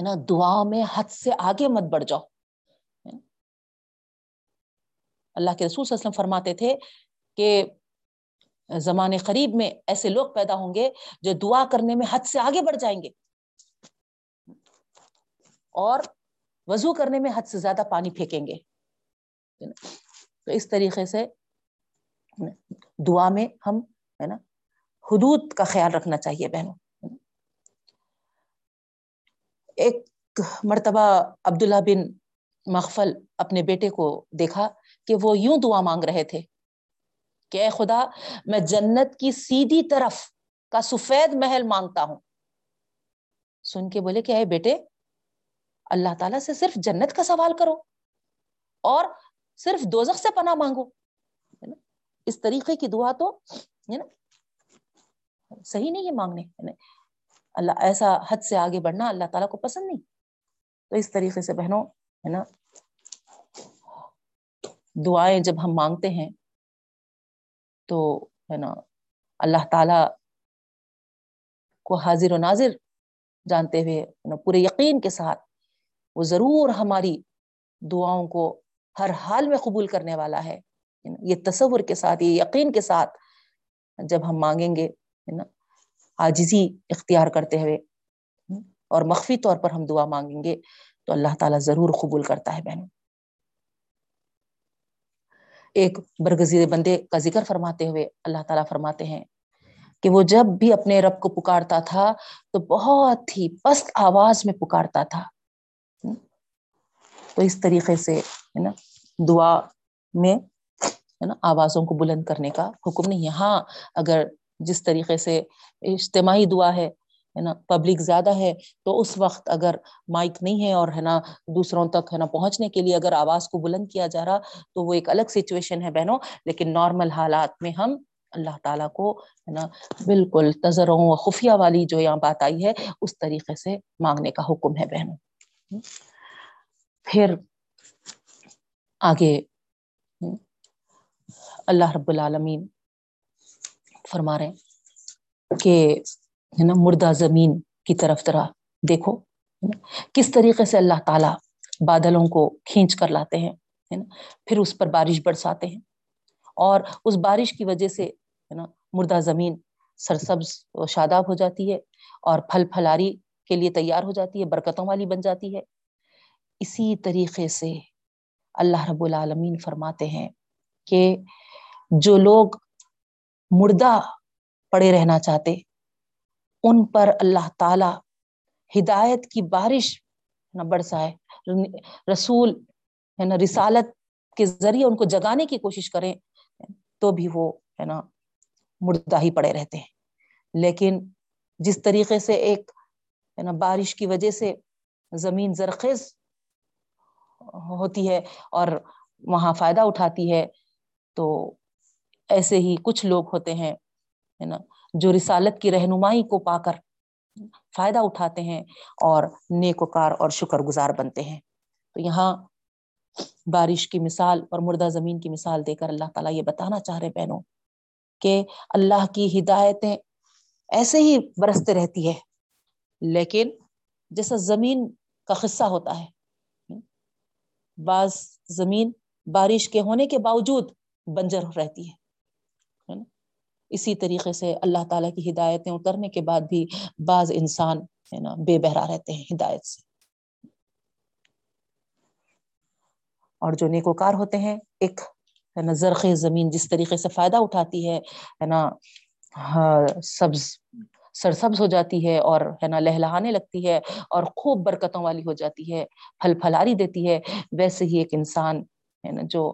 نا، دعا میں حد سے آگے مت بڑھ جاؤ اللہ کے رسول صلی اللہ علیہ وسلم فرماتے تھے کہ زمانے قریب میں ایسے لوگ پیدا ہوں گے جو دعا کرنے میں حد سے آگے بڑھ جائیں گے۔ اور وضو کرنے میں حد سے زیادہ پانی پھینکیں گے۔ تو اس طریقے سے دعا میں ہم، ہے نا، حدود کا خیال رکھنا چاہیے بہنوں۔ ایک مرتبہ عبداللہ بن مغفل اپنے بیٹے کو دیکھا کہ وہ یوں دعا مانگ رہے تھے کہ اے خدا، میں جنت کی سیدھی طرف کا سفید محل مانگتا ہوں۔ سن کے بولے کہ اے بیٹے، اللہ تعالیٰ سے صرف جنت کا سوال کرو اور صرف دوزخ سے پناہ مانگو اس طریقے کی دعا تو صحیح نہیں ہے مانگنے اللہ، ایسا حد سے آگے بڑھنا اللہ تعالیٰ کو پسند نہیں۔ تو اس طریقے سے بہنوں، ہے نا؟ دعائیں جب ہم مانگتے ہیں، تو، ہے نا، اللہ تعالی کو حاضر و ناظر جانتے ہوئے پورے یقین کے ساتھ وہ ضرور ہماری دعاؤں کو ہر حال میں قبول کرنے والا ہے۔ یہ تصور کے ساتھ، یہ یقین کے ساتھ جب ہم مانگیں گے نا آجزی اختیار کرتے ہوئے، اور مخفی طور پر ہم دعا مانگیں گے، تو اللہ تعالیٰ ضرور قبول کرتا ہے بہنوں۔ ایک برگزیر بندے کا ذکر فرماتے ہوئے اللہ تعالیٰ فرماتے ہیں کہ وہ جب بھی اپنے رب کو پکارتا تھا، تو بہت ہی پست آواز میں پکارتا تھا۔ تو اس طریقے سے، ہے نا دعا میں، ہے نا، آوازوں کو بلند کرنے کا حکم نہیں ہے۔ ہاں اگر جس طریقے سے اجتماعی دعا ہے ہے نا پبلک زیادہ ہے، تو اس وقت اگر مائک نہیں ہے اور، ہے نا، دوسروں تک، ہے نا، پہنچنے کے لیے اگر آواز کو بلند کیا جا رہا، تو وہ ایک الگ سچویشن ہے بہنوں۔ لیکن نارمل حالات میں ہم اللہ تعالیٰ کو، ہے نا، بالکل تذروں و خفیہ والی جو یہاں بات آئی ہے، اس طریقے سے مانگنے کا حکم ہے بہنوں۔ پھر آگے اللہ رب العالمین فرما رہے کہ ہے نا، مردہ زمین کی طرف طرح دیکھو۔ کس طریقے سے اللہ تعالیٰ بادلوں کو کھینچ کر لاتے ہیں پھر اس پر بارش برساتے ہیں۔ اور اس بارش کی وجہ سے ہے نا، مردہ زمین سرسبز و شاداب ہو جاتی ہے اور پھل پھلاری کے لیے تیار ہو جاتی ہے، برکتوں والی بن جاتی ہے۔ اسی طریقے سے اللہ رب العالمین فرماتے ہیں کہ جو لوگ مردہ پڑے رہنا چاہتے، ان پر اللہ تعالی ہدایت کی بارش نہ برسائے، رسول ہے نا رسالت کے ذریعے ان کو جگانے کی کوشش کریں، تو بھی وہ ہے نا مردہ ہی پڑے رہتے ہیں۔ لیکن جس طریقے سے ایک ہے نا بارش کی وجہ سے زمین زرخیز ہوتی ہے اور وہاں فائدہ اٹھاتی ہے، تو ایسے ہی کچھ لوگ ہوتے ہیں، ہے نا، جو رسالت کی رہنمائی کو پا کر فائدہ اٹھاتے ہیں اور نیک وکار اور شکر گزار بنتے ہیں۔ تو یہاں بارش کی مثال اور مردہ زمین کی مثال دے کر اللہ تعالیٰ یہ بتانا چاہ رہے بہنوں کہ اللہ کی ہدایتیں ایسے ہی برستے رہتی ہے، لیکن جیسا زمین کا قصہ ہوتا ہے بعض زمین بارش کے ہونے کے باوجود بنجر رہتی ہے اسی طریقے سے اللہ تعالیٰ کی ہدایتیں اترنے کے بعد بھی بعض انسان، ہے نا، بے بہرا رہتے ہیں ہدایت سے۔ اور جو نیکوکار ہوتے ہیں، ایک، ہے نا زرخ زمین جس طریقے سے فائدہ اٹھاتی ہے ہے نا ہاں، سبز سرسبز ہو جاتی ہے اور ہے نا لہلانے لگتی ہے اور خوب برکتوں والی ہو جاتی ہے، پھل پھلاری دیتی ہے۔ ویسے ہی ایک انسان ہے نا جو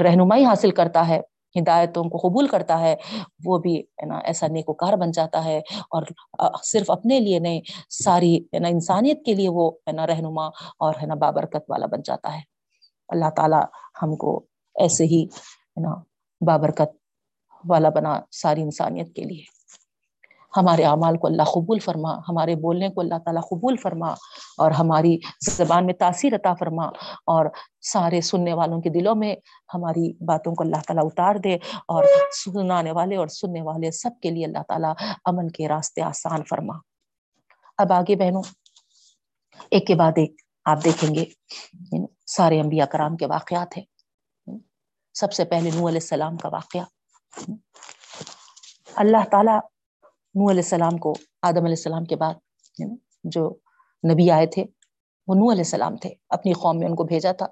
رہنمائی حاصل کرتا ہے، ہدایتوں کو قبول کرتا ہے، وہ بھی ہے نا ایسا نیکوکار بن جاتا ہے۔ اور صرف اپنے لیے نہیں، ساری ہے نا انسانیت کے لیے وہ ہے نا رہنما اور ہے نا بابرکت والا بن جاتا ہے۔ اللہ تعالی ہم کو ایسے ہی ہے نا بابرکت والا بنا ساری انسانیت کے لیے۔ ہمارے اعمال کو اللہ قبول فرما، ہمارے بولنے کو اللہ تعالیٰ قبول فرما اور ہماری زبان میں تاثیر عطا فرما اور سارے سننے والوں کے دلوں میں ہماری باتوں کو اللہ تعالیٰ اتار دے اور سنانے والے اور سننے والے سب کے لیے اللہ تعالیٰ امن کے راستے آسان فرما۔ اب آگے بہنوں، ایک کے بعد ایک آپ دیکھیں گے۔ سارے انبیاء کرام کے واقعات ہیں۔ سب سے پہلے نو علیہ السلام کا واقعہ۔ اللہ تعالیٰ نو علیہ السلام کو، آدم علیہ السلام کے بعد جو نبی آئے تھے، وہ نو علیہ السلام تھے، اپنی قوم میں ان کو بھیجا تھا۔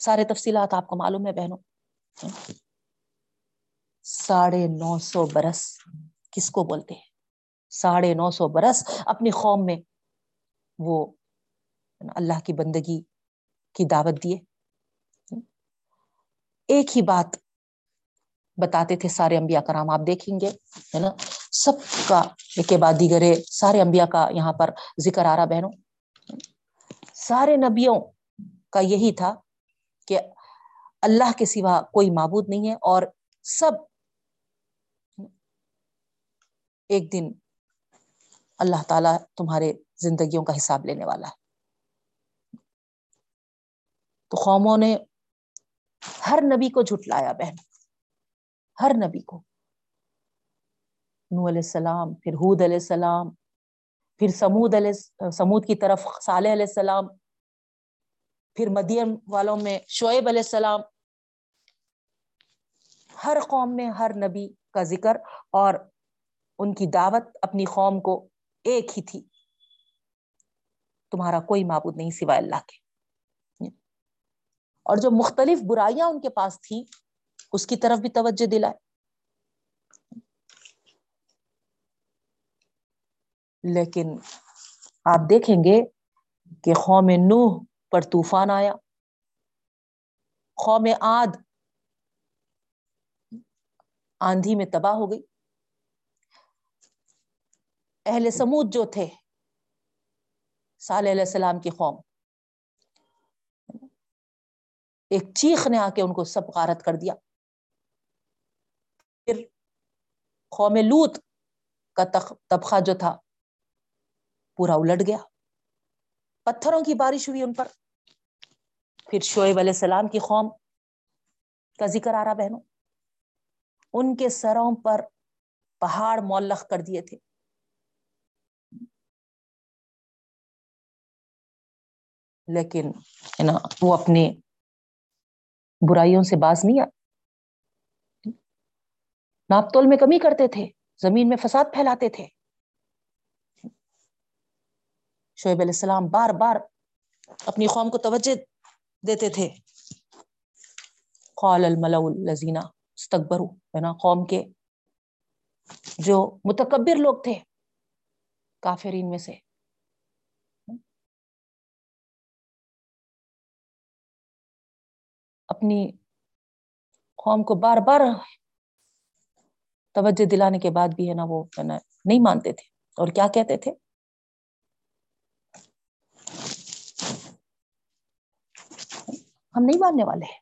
سارے تفصیلات آپ کو معلوم ہے بہنوں۔ ساڑھے نو سو برس کس کو بولتے ہیں؟ ساڑھے نو سو برس اپنی قوم میں وہ اللہ کی بندگی کی دعوت دیے۔ ایک ہی بات بتاتے تھے سارے انبیاء کرام، آپ دیکھیں گے، ہے نا؟ سب کا ایک بعد دیگرے سارے انبیاء کا یہاں پر ذکر آ رہا بہنوں۔ سارے نبیوں کا یہی تھا کہ اللہ کے سوا کوئی معبود نہیں ہے اور سب ایک دن اللہ تعالی تمہارے زندگیوں کا حساب لینے والا ہے۔ تو قوموں نے ہر نبی کو جھٹلایا بہن ہر نبی کو۔ نو علیہ السلام، پھر حود علیہ السلام، پھر سمود علیہ سمود کی طرف صالح علیہ السلام، پھر مدیم والوں میں شعیب علیہ السلام۔ ہر قوم میں ہر نبی کا ذکر اور ان کی دعوت اپنی قوم کو ایک ہی تھی۔ تمہارا کوئی معبود نہیں سوائے اللہ کے۔ اور جو مختلف برائیاں ان کے پاس تھیں اس کی طرف بھی توجہ دلائے۔ لیکن آپ دیکھیں گے کہ قوم نوح پر طوفان آیا۔ قوم آد آندھی میں تباہ ہو گئی۔ اہل سمود جو تھے، صالح علیہ السلام کی قوم، ایک چیخ نے آ کے ان کو سب غارت کر دیا۔ پھر قوم لوت کا طبقہ جو تھا، پورا الٹ گیا۔ پتھروں کی بارش ہوئی ان پر۔ پھر شعیب علیہ السلام کی قوم کا ذکر آ رہا بہنوں۔ ان کے سروں پر پہاڑ مولخ کر دیے تھے۔ لیکن وہ اپنے برائیوں سے باز نہیں آ ناپ تول میں کمی کرتے تھے، زمین میں فساد پھیلاتے تھے۔ شعیب علیہ السلام بار بار اپنی قوم کو توجہ دیتے تھے۔ قال الملأ الذین استکبروا ہے نا قوم کے جو متکبر لوگ تھے کافرین میں سے۔ اپنی قوم کو بار بار توجہ دلانے کے بعد بھی ہے نا وہ ہے نا نہیں مانتے تھے۔ اور کیا کہتے تھے؟ ہم نہیں ماننے والے ہیں۔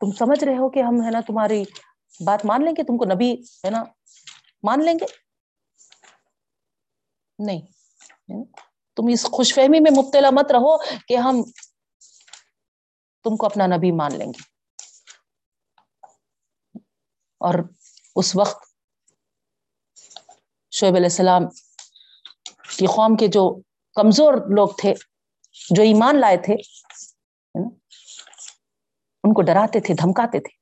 تم سمجھ رہے ہو کہ ہم ہے نا تمہاری بات مان لیں گے؟ تم کو نبی ہے نا مان لیں گے؟ نہیں۔ تم اس خوش فہمی میں مبتلا مت رہو کہ ہم تم کو اپنا نبی مان لیں گے۔ اور اس وقت شعیب علیہ السلام کی قوم کے جو کمزور لوگ تھے، جو ایمان لائے تھے، ان کو ڈراتے تھے، دھمکاتے تھے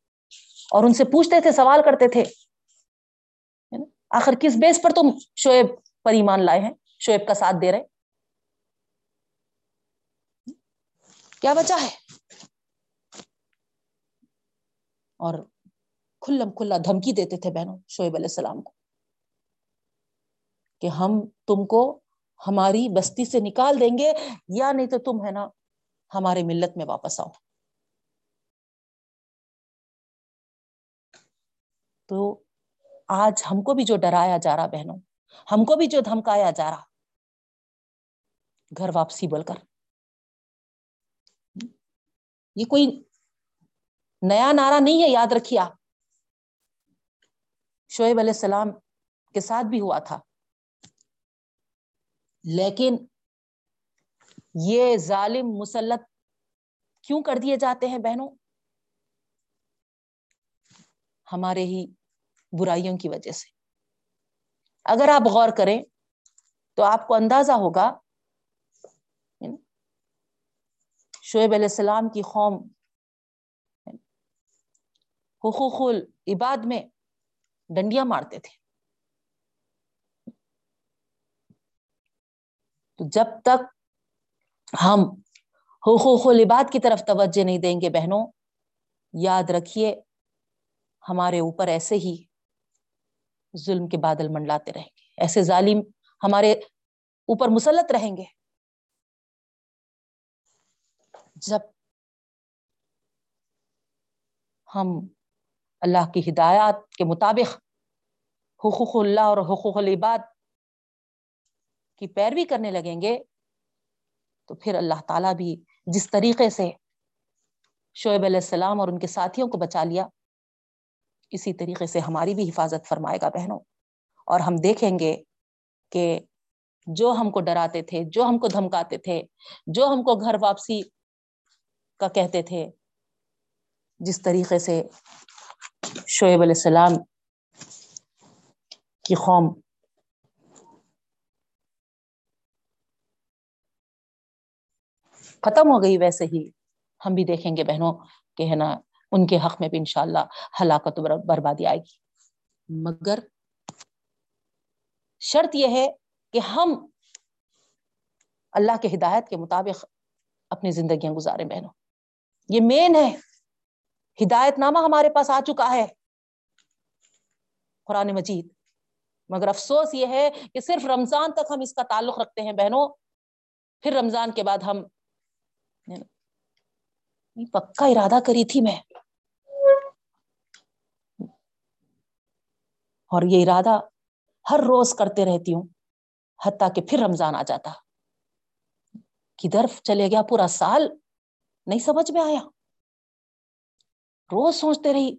اور ان سے پوچھتے تھے، سوال کرتے تھے آخر کس بیس پر تم شعیب پر ایمان لائے ہیں؟ شعیب کا ساتھ دے رہے کیا وجہ ہے؟ اور کھلم کھلا دھمکی دیتے تھے بہنوں شعیب علیہ السلام کو کہ ہم تم کو ہماری بستی سے نکال دیں گے، یا نہیں تو تم ہے نا ہمارے ملت میں واپس آؤ۔ تو آج ہم کو بھی جو ڈرایا جا رہا بہنوں، ہم کو بھی جو دھمکایا جا رہا، گھر واپسی بول کر۔ یہ کوئی نیا نعرہ نہیں ہے، یاد رکھیے آپ۔ شعیب علیہ السلام کے ساتھ بھی ہوا تھا۔ لیکن یہ ظالم مسلط کیوں کر دیے جاتے ہیں بہنوں؟ ہمارے ہی برائیوں کی وجہ سے۔ اگر آپ غور کریں تو آپ کو اندازہ ہوگا، شعیب علیہ السلام کی قوم، حقوق العباد میں ڈنڈیاں مارتے تھے۔ تو جب تک ہم حقوق و لباد کی طرف توجہ نہیں دیں گے بہنوں، یاد رکھیے ہمارے اوپر ایسے ہی ظلم کے بادل منڈلاتے رہیں گے۔ ایسے ظالم ہمارے اوپر مسلط رہیں گے۔ جب ہم اللہ کی ہدایات کے مطابق حقوق اللہ اور حقوق العباد کی پیروی کرنے لگیں گے، تو پھر اللہ تعالیٰ بھی جس طریقے سے شعیب علیہ السلام اور ان کے ساتھیوں کو بچا لیا، اسی طریقے سے ہماری بھی حفاظت فرمائے گا بہنوں۔ اور ہم دیکھیں گے کہ جو ہم کو ڈراتے تھے، جو ہم کو دھمکاتے تھے، جو ہم کو گھر واپسی کا کہتے تھے، جس طریقے سے شعیب علیہ السلام کی قوم ختم ہو گئی، ویسے ہی ہم بھی دیکھیں گے بہنوں کہ ہے نا، ان کے حق میں بھی انشاءاللہ ہلاکت بربادی آئے گی۔ مگر شرط یہ ہے کہ ہم اللہ کے ہدایت کے مطابق اپنی زندگیاں گزارے بہنوں۔ یہ مین ہے۔ ہدایت نامہ ہمارے پاس آ چکا ہے قرآن مجید۔ مگر افسوس یہ ہے کہ صرف رمضان تک ہم اس کا تعلق رکھتے ہیں بہنوں۔ پھر رمضان کے بعد ہم پکا ارادہ کری تھی میں۔ اور یہ ارادہ ہر روز کرتے رہتی ہوں، حتیٰ کہ پھر رمضان آ جاتا۔ کدھر چلے گیا پورا سال؟ نہیں سمجھ میں آیا۔ روز سوچتے رہی،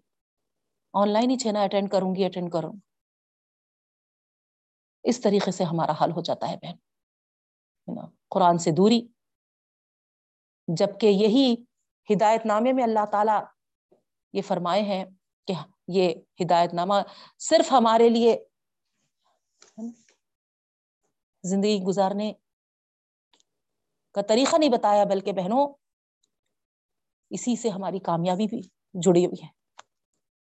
on line he chhena attend کروں گی، اٹینڈ کروں اس طریقے سے ہمارا حل ہو جاتا ہے بہن۔ قرآن سے دوری۔ جبکہ یہی ہدایت نامے میں اللہ تعالی یہ فرمائے ہیں کہ یہ ہدایت نامہ صرف ہمارے لیے زندگی گزارنے کا طریقہ نہیں بتایا، بلکہ بہنوں، اسی سے ہماری کامیابی بھی۔ جڑی ہوئی ہے۔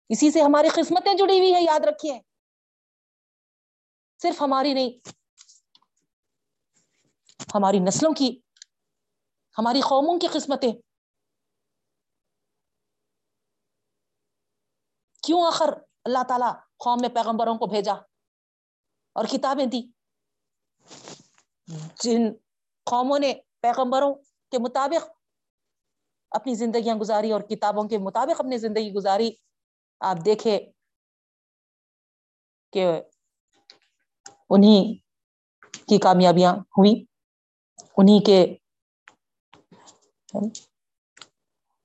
اسی سے ہماری قسمتیں جڑی ہوئی ہیں، یاد رکھیے۔ صرف ہماری نہیں، ہماری نسلوں کی، ہماری قوموں کی قسمتیں۔ کیوں آخر اللہ تعالیٰ قوم میں پیغمبروں کو بھیجا اور کتابیں دی جن قوموں نے پیغمبروں کے مطابق اپنی زندگیاں گزاری اور کتابوں کے مطابق اپنی زندگی گزاری، آپ دیکھے کہ انہیں کی کامیابیاں ہوئی انہیں کے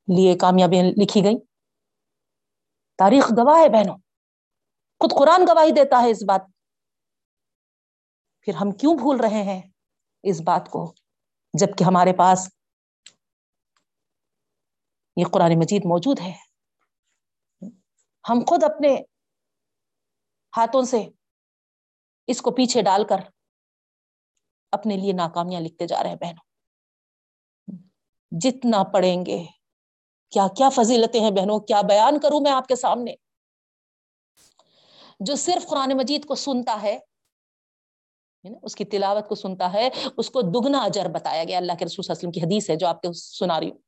لیے کامیابیاں لکھی گئی تاریخ گواہ ہے بہنوں، خود قرآن گواہی دیتا ہے اس بات۔ پھر ہم کیوں بھول رہے ہیں اس بات کو جبکہ ہمارے پاس یہ قرآن مجید موجود ہے۔ ہم خود اپنے ہاتھوں سے اس کو پیچھے ڈال کر اپنے لیے ناکامیاں لکھتے جا رہے ہیں بہنوں۔ جتنا پڑھیں گے، کیا کیا فضیلتیں ہیں بہنوں، کیا بیان کروں میں آپ کے سامنے؟ جو صرف قرآن مجید کو سنتا ہے اس کی تلاوت کو سنتا ہے، اس کو دگنا اجر بتایا گیا۔ اللہ کے رسول صلی اللہ علیہ وسلم کی حدیث ہے جو آپ کے سنا رہی ہوں۔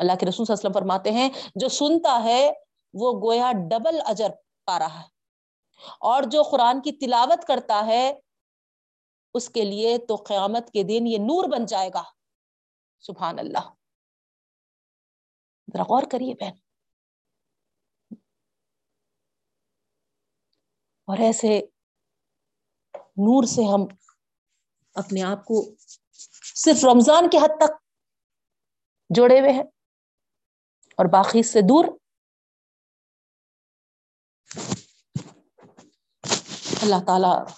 اللہ کے رسول صلی اللہ علیہ وسلم فرماتے ہیں، جو سنتا ہے، وہ گویا ڈبل اجر پا رہا ہے۔ اور جو قرآن کی تلاوت کرتا ہے، اس کے لیے تو قیامت کے دن یہ نور بن جائے گا۔ سبحان اللہ۔ ذرا غور کریے بہن۔ اور ایسے نور سے ہم اپنے آپ کو صرف رمضان کے حد تک جوڑے ہوئے ہیں۔ اور باقی سے دور۔ اللہ تعالی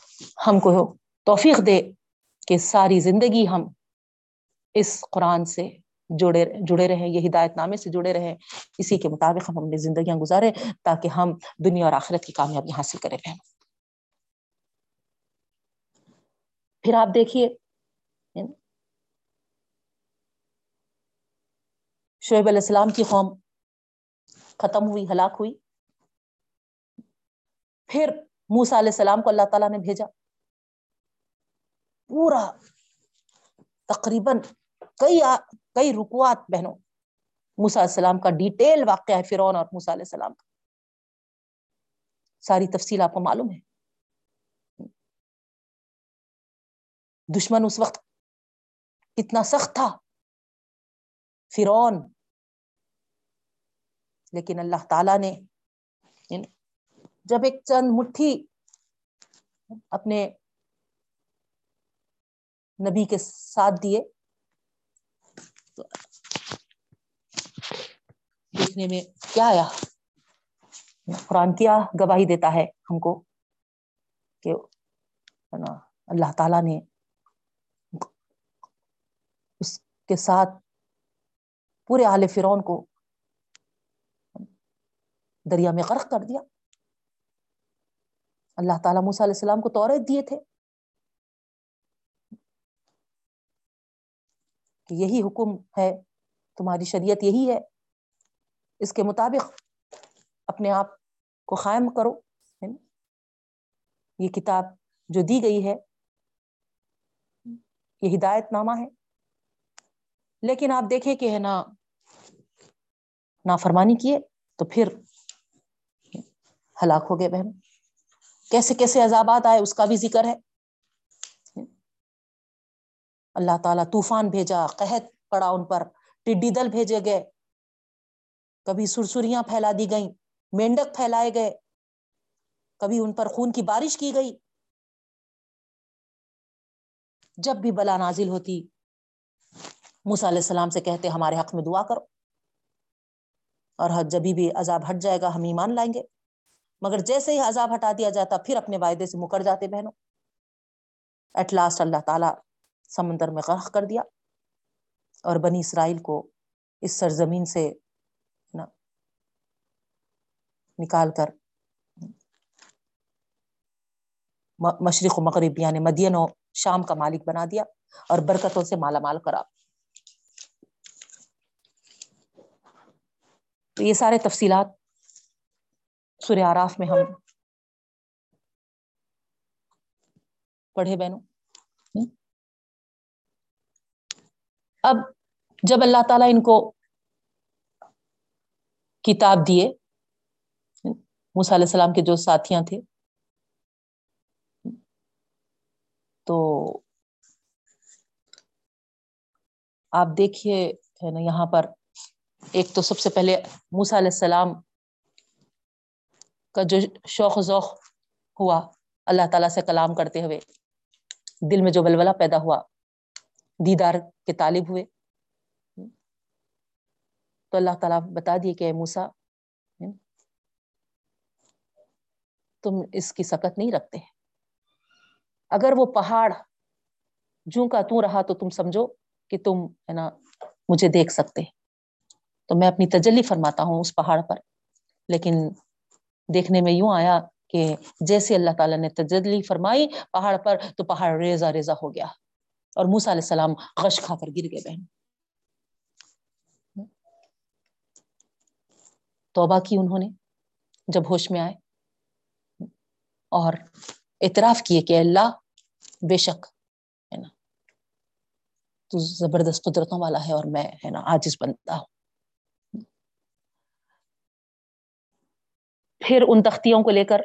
ہم کو توفیق دے کہ ساری زندگی ہم اس قرآن سے جڑے جڑے رہیں، یہ ہدایت نامے سے جڑے رہیں۔ اسی کے مطابق ہم اپنی زندگیاں گزارے تاکہ ہم دنیا اور آخرت کی کامیابی حاصل کرے۔ رہیں پھر آپ دیکھیے شعیب علیہ السلام کی قوم ختم ہوئی، ہلاک ہوئی۔ پھر موسا علیہ السلام کو اللہ تعالیٰ نے بھیجا۔ پورا تقریباً کئی کئی رکوات بہنوں موسا السلام کا ڈیٹیل واقعہ ہے فرون اور موسا علیہ السلام کا۔ ساری تفصیل آپ کو معلوم ہے۔ دشمن اس وقت کتنا سخت تھا۔ فرون لیکن اللہ تعالی نے یعنی جب ایک چند مٹھی اپنے نبی کے ساتھ دیے، تو دیکھنے میں کیا آیا؟ قرآن کیا گواہی دیتا ہے ہم کو کہ اللہ تعالی نے اس کے ساتھ پورے آل فرون کو دریا میں غرق کر دیا۔ اللہ تعالیٰ موسیٰ علیہ السلام کو توریت دیے تھے۔ کہ یہی حکم ہے، تمہاری شریعت یہی ہے۔ اس کے مطابق اپنے آپ کو قائم کرو۔ یہ کتاب جو دی گئی ہے، یہ ہدایت نامہ ہے۔ لیکن آپ دیکھیں کہ ہے نا، نافرمانی کیے تو پھر ہلاک ہو گئے بہن۔ کیسے کیسے عذابات آئے اس کا بھی ذکر ہے۔ اللہ تعالیٰ طوفان بھیجا، قحط پڑا ان پر، ٹڈی دل بھیجے گئے۔ کبھی سرسریاں پھیلا دی گئیں، مینڈک پھیلائے گئے۔ کبھی ان پر خون کی بارش کی گئی۔ جب بھی بلا نازل ہوتی، موسیٰ علیہ السلام سے کہتے، ہمارے حق میں دعا کرو۔ اور جبھی بھی عذاب ہٹ جائے گا، ہم ایمان لائیں گے۔ مگر جیسے ہی عذاب ہٹا دیا جاتا، پھر اپنے وعدے سے مکر جاتے بہنوں۔ ایٹ لاسٹ اللہ تعالیٰ سمندر میں غرق کر دیا اور بنی اسرائیل کو اس سرزمین سے نکال کر مشرق و مغرب یعنی مدین و شام کا مالک بنا دیا اور برکتوں سے مالا مال کرا۔ تو یہ سارے تفصیلات سورہ آراف میں ہم پڑھے بہنوں اب جب اللہ تعالیٰ ان کو کتاب دیے، موسیٰ علیہ السلام کے جو ساتھیاں تھے، تو آپ دیکھیے ہے نا یہاں پر ایک تو سب سے پہلے موسیٰ علیہ السلام کا جو شوق و ذوق ہوا اللہ تعالیٰ سے کلام کرتے ہوئے، دل میں جو بلبلا پیدا ہوا، دیدار کے طالب ہوئے۔ تو اللہ تعالیٰ بتا دیے کہ موسا تم اس کی سکت نہیں رکھتے۔ اگر وہ پہاڑ جوں کا تو رہا تو تم سمجھو کہ تم ہے نا مجھے دیکھ سکتے۔ تو میں اپنی تجلی فرماتا ہوں اس پہاڑ پر، لیکن دیکھنے میں یوں آیا کہ جیسے اللہ تعالیٰ نے تجلی فرمائی، پہاڑ پر تو پہاڑ ریزا ریزا ہو گیا۔ اور موسا علیہ السلام غش کھا کر گر گئے بہن۔ توبہ کی انہوں نے جب ہوش میں آئے۔ اور اعتراف کیے کہ اللہ بے شک ہے نا۔ تو زبردست قدرتوں والا ہے اور میں ہے نا آجز بنتا ہوں۔ پھر ان تختیوں کو لے کر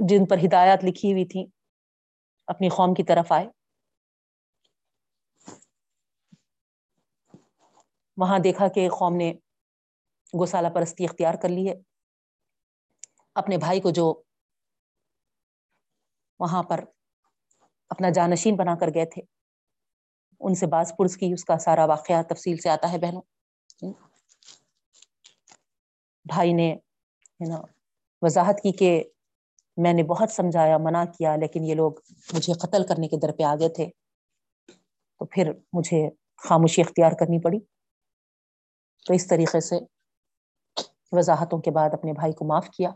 جن پر ہدایات لکھی ہوئی تھی اپنی قوم کی طرف آئے۔ وہاں دیکھا کہ قوم نے گوسالہ پرستی اختیار کر لی ہے۔ اپنے بھائی کو جو وہاں پر اپنا جانشین بنا کر گئے تھے، ان سے باز پرس کی، اس کا سارا واقعہ تفصیل سے آتا ہے بہنوں۔ بھائی نے وضاحت کی کہ میں نے بہت سمجھایا، منع کیا، لیکن یہ لوگ مجھے قتل کرنے کے در پہ آگے تھے۔ تو پھر مجھے خاموشی اختیار کرنی پڑی۔ تو اس طریقے سے وضاحتوں کے بعد اپنے بھائی کو معاف کیا۔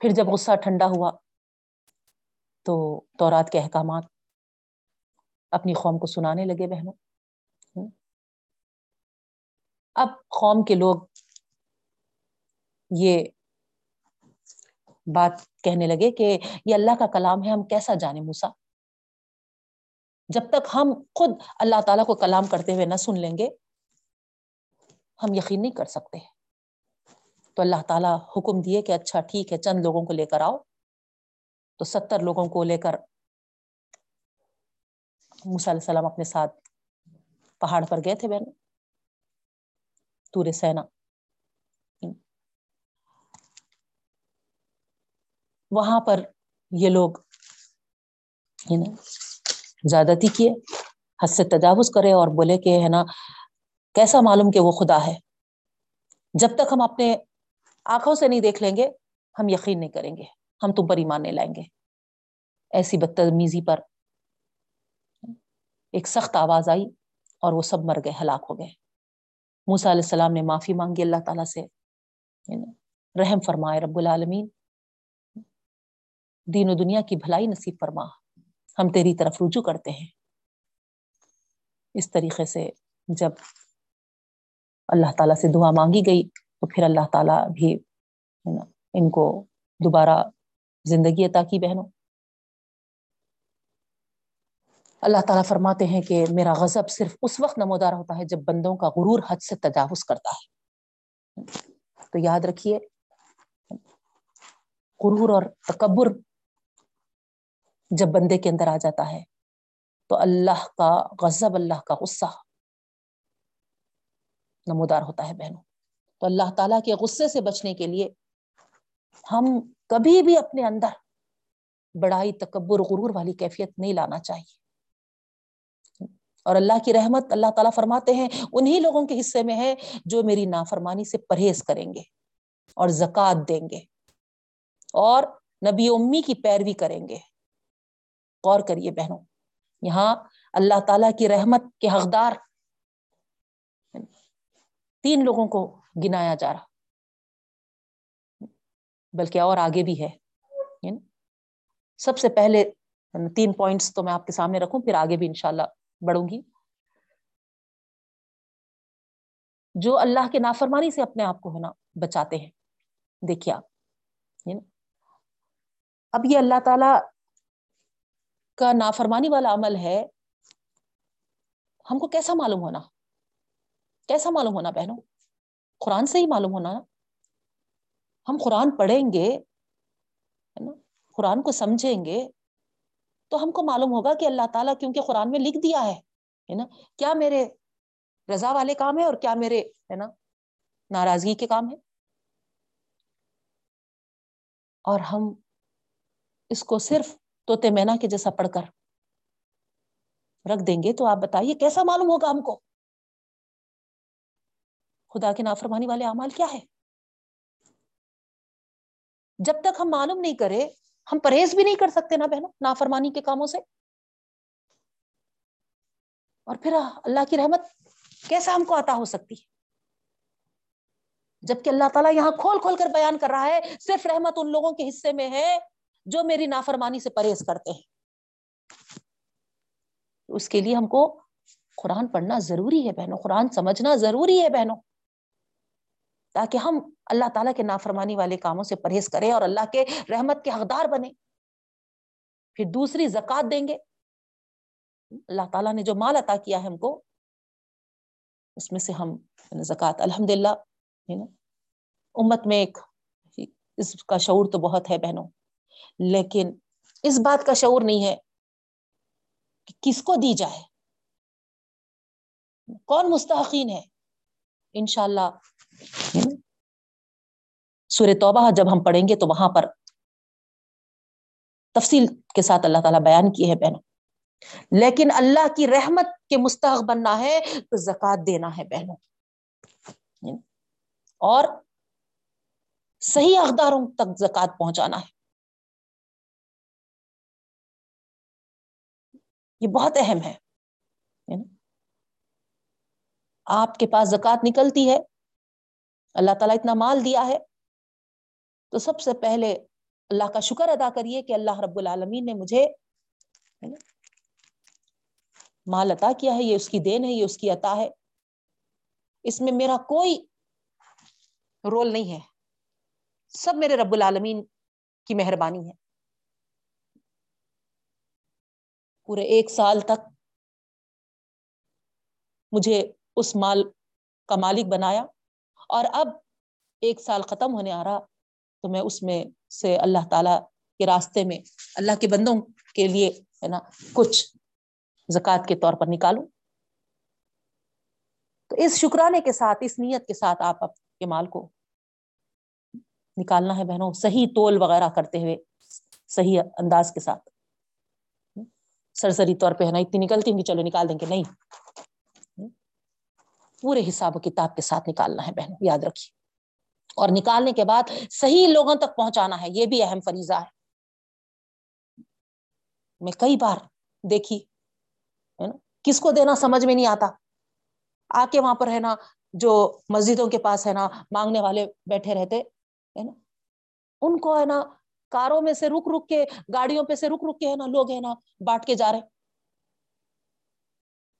پھر جب غصہ ٹھنڈا ہوا تو تورات کے احکامات اپنی قوم کو سنانے لگے بہنوں۔ اب قوم کے لوگ یہ بات کہنے لگے کہ یہ اللہ کا کلام ہے، ہم کیسا جانے موسا جب تک ہم خود اللہ تعالیٰ کو کلام کرتے ہوئے نہ سن لیں گے، ہم یقین نہیں کر سکتے۔ تو اللہ تعالیٰ حکم دیے کہ اچھا ٹھیک ہے، چند لوگوں کو لے کر آؤ۔ تو ستر لوگوں کو لے کر علیہ السلام اپنے ساتھ پہاڑ پر گئے تھے بہن تور سینا۔ وہاں پر یہ لوگ زیادتی کیے، حد سے تجاوز کرے اور بولے کہ، ہے نا، کیسا معلوم کہ وہ خدا ہے؟ جب تک ہم اپنے آنکھوں سے نہیں دیکھ لیں گے، ہم یقین نہیں کریں گے، ہم تم پر ایمان نہیں لائیں گے۔ ایسی بدتمیزی پر ایک سخت آواز آئی اور وہ سب مر گئے، ہلاک ہو گئے۔ موسا علیہ السلام نے معافی مانگی اللہ تعالیٰ سے رحم فرمائے رب العالمین۔ دین و دنیا کی بھلائی نصیب فرما۔ ہم تیری طرف رجوع کرتے ہیں۔ اس طریقے سے جب اللہ تعالیٰ سے دعا مانگی گئی، تو پھر اللہ تعالیٰ بھی ان کو دوبارہ زندگی عطا کی بہنوں۔ اللہ تعالیٰ فرماتے ہیں کہ میرا غضب صرف اس وقت نمودار ہوتا ہے جب بندوں کا غرور حد سے تجاوز کرتا ہے۔ تو یاد رکھیے، غرور اور تکبر جب بندے کے اندر آ جاتا ہے۔ تو اللہ کا غضب، اللہ کا غصہ نمودار ہوتا ہے بہنوں۔ تو اللہ تعالیٰ کے غصے سے بچنے کے لیے ہم کبھی بھی اپنے اندر بڑائی، تکبر، غرور والی کیفیت نہیں لانا چاہیے۔ اور اللہ کی رحمت، اللہ تعالیٰ فرماتے ہیں، انہی لوگوں کے حصے میں ہے جو میری نافرمانی سے پرہیز کریں گے اور زکوٰۃ دیں گے اور نبی امی کی پیروی کریں گے۔ غور کریے بہنوں۔ یہاں اللہ تعالیٰ کی رحمت کے حقدار تین لوگوں کو گنایا جا رہا۔ بلکہ اور آگے بھی ہے۔ سب سے پہلے تین پوائنٹس تو میں آپ کے سامنے رکھوں، پھر آگے بھی انشاءاللہ بڑھوں گی۔ جو اللہ کے نافرمانی سے اپنے آپ کو ہونا بچاتے ہیں۔ دیکھیے آپ۔ اب یہ اللہ تعالی کا نافرمانی والا عمل ہے، ہم کو کیسا معلوم ہونا؟ کیسا معلوم ہونا بہنوں؟ قرآن سے ہی معلوم ہونا ہم قرآن پڑھیں گے قرآن کو سمجھیں گے تو ہم کو معلوم ہوگا کہ اللہ تعالیٰ کیونکہ قرآن میں لکھ دیا ہے نا؟ کیا میرے رضا والے کام ہے اور کیا میرے، ہے نا؟ ناراضگی کے کام ہے اور ہم اس کو صرف توتے مینا کے جیسا پڑھ کر رکھ دیں گے تو آپ بتائیے کیسا معلوم ہوگا ہم کو؟ خدا کے نافرمانی والے اعمال کیا ہے جب تک ہم معلوم نہیں کرے، ہم پرہیز بھی نہیں کر سکتے نا بہنوں، نافرمانی کے کاموں سے۔ اور پھر اللہ کی رحمت کیسا ہم کو عطا ہو سکتی؟ ہے جبکہ اللہ تعالیٰ یہاں کھول کھول کر بیان کر رہا ہے، صرف رحمت ان لوگوں کے حصے میں ہے۔ جو میری نافرمانی سے پرہیز کرتے ہیں۔ اس کے لیے ہم کو قرآن پڑھنا ضروری ہے بہنوں، قرآن سمجھنا ضروری ہے بہنوں۔ تاکہ ہم اللہ تعالیٰ کے نافرمانی والے کاموں سے پرہیز کریں اور اللہ کے رحمت کے حقدار بنے پھر دوسری زکات دیں گے۔ اللہ تعالیٰ نے جو مال عطا کیا ہے ہم کو، اس میں سے ہم زکوٰۃ۔ الحمد للہ امت میں ایک اس کا شعور تو بہت ہے بہنوں۔ لیکن اس بات کا شعور نہیں ہے کہ کس کو دی جائے۔ کون مستحقین ہے؟ انشاءاللہ۔ سور توبہ جب ہم پڑھیں گے تو وہاں پر تفصیل کے ساتھ اللہ تعالیٰ بیان کیے ہیں بہنوں۔ لیکن اللہ کی رحمت کے مستحق بننا ہے تو زکوٰۃ دینا ہے بہنوں۔ اور صحیح اقداروں تک زکوٰۃ پہنچانا ہے۔ یہ بہت اہم ہے۔ آپ کے پاس زکوٰۃ نکلتی ہے، اللہ تعالیٰ اتنا مال دیا ہے۔ تو سب سے پہلے اللہ کا شکر ادا کریے کہ اللہ رب العالمین نے مجھے مال عطا کیا ہے، یہ اس کی دین ہے، یہ اس کی عطا ہے۔ اس میں میرا کوئی رول نہیں ہے۔ سب میرے رب العالمین کی مہربانی ہے۔ پورے ایک سال تک مجھے اس مال کا مالک بنایا اور اب ایک سال ختم ہونے آ رہا تو میں اس میں سے اللہ تعالی کے راستے میں اللہ کے بندوں کے لیے ہے نا کچھ زکوٰۃ کے طور پر نکالوں۔ تو اس شکرانے کے ساتھ، اس نیت کے ساتھ آپ کے مال کو نکالنا ہے بہنوں، صحیح تول وغیرہ کرتے ہوئے، صحیح انداز کے ساتھ۔ سرسری طور پہ ہے نا، اتنی نکلتی ہوں کہ چلو نکال دیں گے۔ نہیں۔ پورے حساب و کتاب کے ساتھ نکالنا ہے بہنوں، یاد رکھیے۔ اور نکالنے کے بعد صحیح لوگوں تک پہنچانا ہے، یہ بھی اہم فریضہ ہے۔ میں کئی بار دیکھی، ہے نا، کس کو دینا سمجھ میں نہیں آتا۔ آ کے وہاں پر ہے نا، جو مسجدوں کے پاس ہے نا، مانگنے والے بیٹھے رہتے، ہے نا، ان کو ہے نا کاروں میں سے رک رک کے، گاڑیوں پہ سے رک رک کے ہے نا، لوگ ہے نا بانٹ کے جا رہے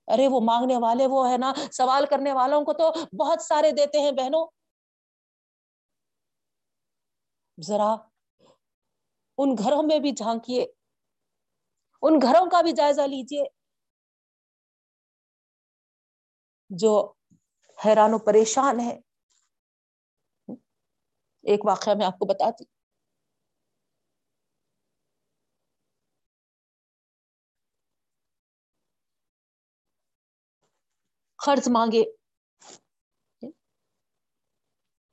ارے وہ مانگنے والے وہ ہے نا، سوال کرنے والوں کو تو بہت سارے دیتے ہیں بہنوں۔ ذرا ان گھروں میں بھی جھانکیے ان گھروں کا بھی جائزہ لیجیے۔ جو حیران و پریشان ہے ایک واقعہ میں آپ کو بتاتی قرض مانگے۔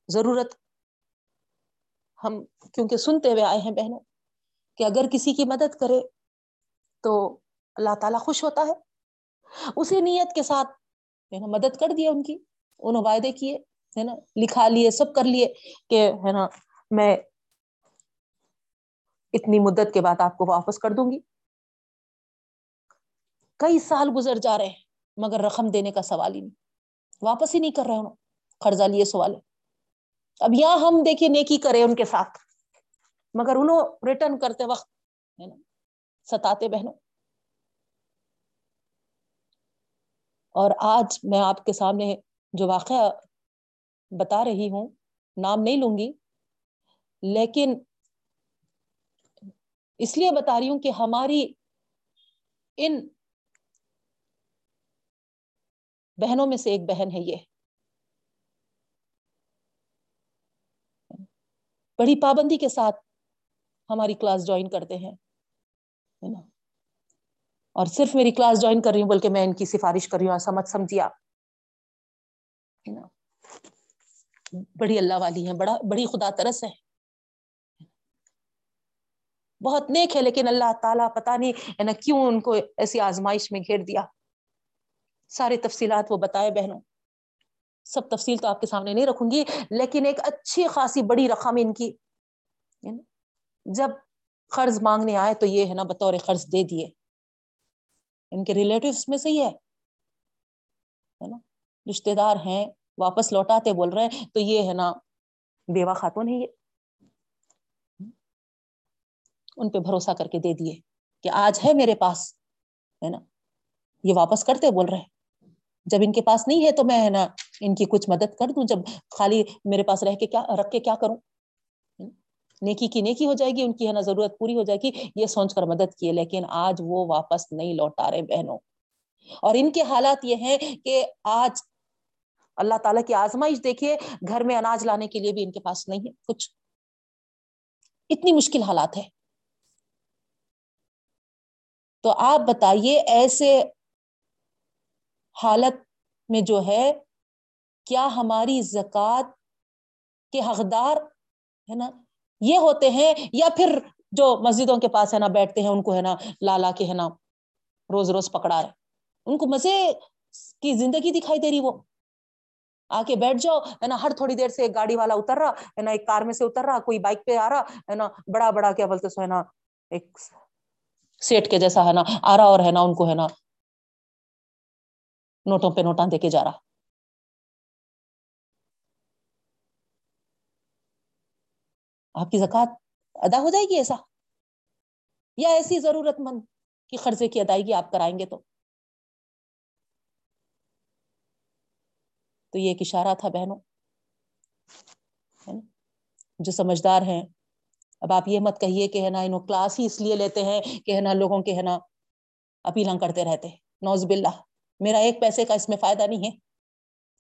ضرورت ہم کیونکہ سنتے ہوئے آئے ہیں بہنوں کہ اگر کسی کی مدد کرے تو اللہ تعالیٰ خوش ہوتا ہے۔ اسی نیت کے ساتھ مدد کر دیا ان کی، انہوں وعدے کیے، ہے نا، لکھا لیے، سب کر لیے کہ ہے نا میں اتنی مدت کے بعد آپ کو واپس کر دوں گی۔ کئی سال گزر جا رہے ہیں۔ مگر رقم دینے کا سوال ہی نہیں۔ واپس ہی نہیں کر رہے انہوں۔ قرضہ لیے سوال ہے۔ اب یہاں ہم دیکھیے نیکی کرے ان کے ساتھ۔ مگر انہوں ریٹرن کرتے وقت، ہے نا، ستاتے بہنوں۔ اور آج میں آپ کے سامنے جو واقعہ بتا رہی ہوں، نام نہیں لوں گی، لیکن اس لیے بتا رہی ہوں کہ ہماری ان بہنوں میں سے ایک بہن ہے یہ۔ بڑی پابندی کے ساتھ ہماری کلاس جوائن کرتے ہیں اور صرف میری کلاس جوائن کر رہی ہوں، بلکہ میں ان کی سفارش کر رہی ہوں سمجھ سمجھیا بڑی اللہ والی ہے بڑا، بڑی خدا ترس ہے بہت نیک ہے لیکن اللہ تعالیٰ پتا نہیں، ہے نا، کیوں ان کو ایسی آزمائش میں گھیر دیا۔ سارے تفصیلات وہ بتائے بہنوں۔ سب تفصیل تو آپ کے سامنے نہیں رکھوں گی، لیکن ایک اچھی خاصی بڑی رقم ان کی۔ یعنی جب قرض مانگنے آئے تو یہ ہے نا بطور قرض دے دیے۔ ان کے ریلیٹو میں سے ہی ہے۔ نا؟ رشتے دار ہیں، واپس لوٹاتے بول رہے ہیں، تو یہ ہے نا بیوہ خاتون ہے یہ۔ ان پہ بھروسہ کر کے دے دیے کہ آج ہے میرے پاس۔ ہے نا؟ یہ واپس کرتے بول رہے جب ان کے پاس نہیں ہے تو میں ہے نا ان کی کچھ مدد کر دوں، جب خالی میرے پاس رہ کے کیا، رکھ کے کیا کروں؟ نیکی کی نیکی ہو جائے گی، ان کی ہے نا ضرورت پوری ہو جائے گی، یہ سوچ کر مدد کیے، لیکن آج وہ واپس نہیں لوٹا رہے بہنوں۔ اور ان کے حالات یہ ہیں کہ آج اللہ تعالیٰ کی آزمائش دیکھیے، گھر میں اناج لانے کے لیے بھی ان کے پاس نہیں ہے، کچھ۔ اتنی مشکل حالات ہے تو آپ بتائیے، ایسے حالت میں جو ہے، کیا ہماری زکوٰۃ کے حقدار ہے نا، یہ ہوتے ہیں یا پھر جو مسجدوں کے پاس ہے نا، بیٹھتے ہیں، ان کو ہے نا لالا کے ہے نا روز روز پکڑا رہے ان کو مزے کی زندگی دکھائی دے رہی وہ۔ آ کے بیٹھ جاؤ، ہے نا، ہر تھوڑی دیر سے ایک گاڑی والا اتر رہا، ہے نا، ایک کار میں سے اتر رہا، کوئی بائک پہ آ رہا، ہے نا، بڑا بڑا کیا بولتے سو ہے نا، ایک سیٹ کے جیسا، ہے نا، آ رہا اور ہے نا، ان کو، ہے نا نوٹوں پہ نوٹاں دے کے جا رہا۔ آپ کی زکات ادا ہو جائے گی ایسا؟ یا ایسی ضرورت مند کی قرضے کی ادائیگی آپ کرائیں گے تو؟ تو یہ ایک اشارہ تھا بہنوں جو سمجھدار ہیں۔ اب آپ یہ مت کہیے کہ ہے نا انہوں کلاس ہی اس لیے لیتے ہیں کہ ہے نا لوگوں کے ہے نا اپیل کرتے رہتے۔ نوز باللہ۔ میرا ایک پیسے کا اس میں فائدہ نہیں ہے۔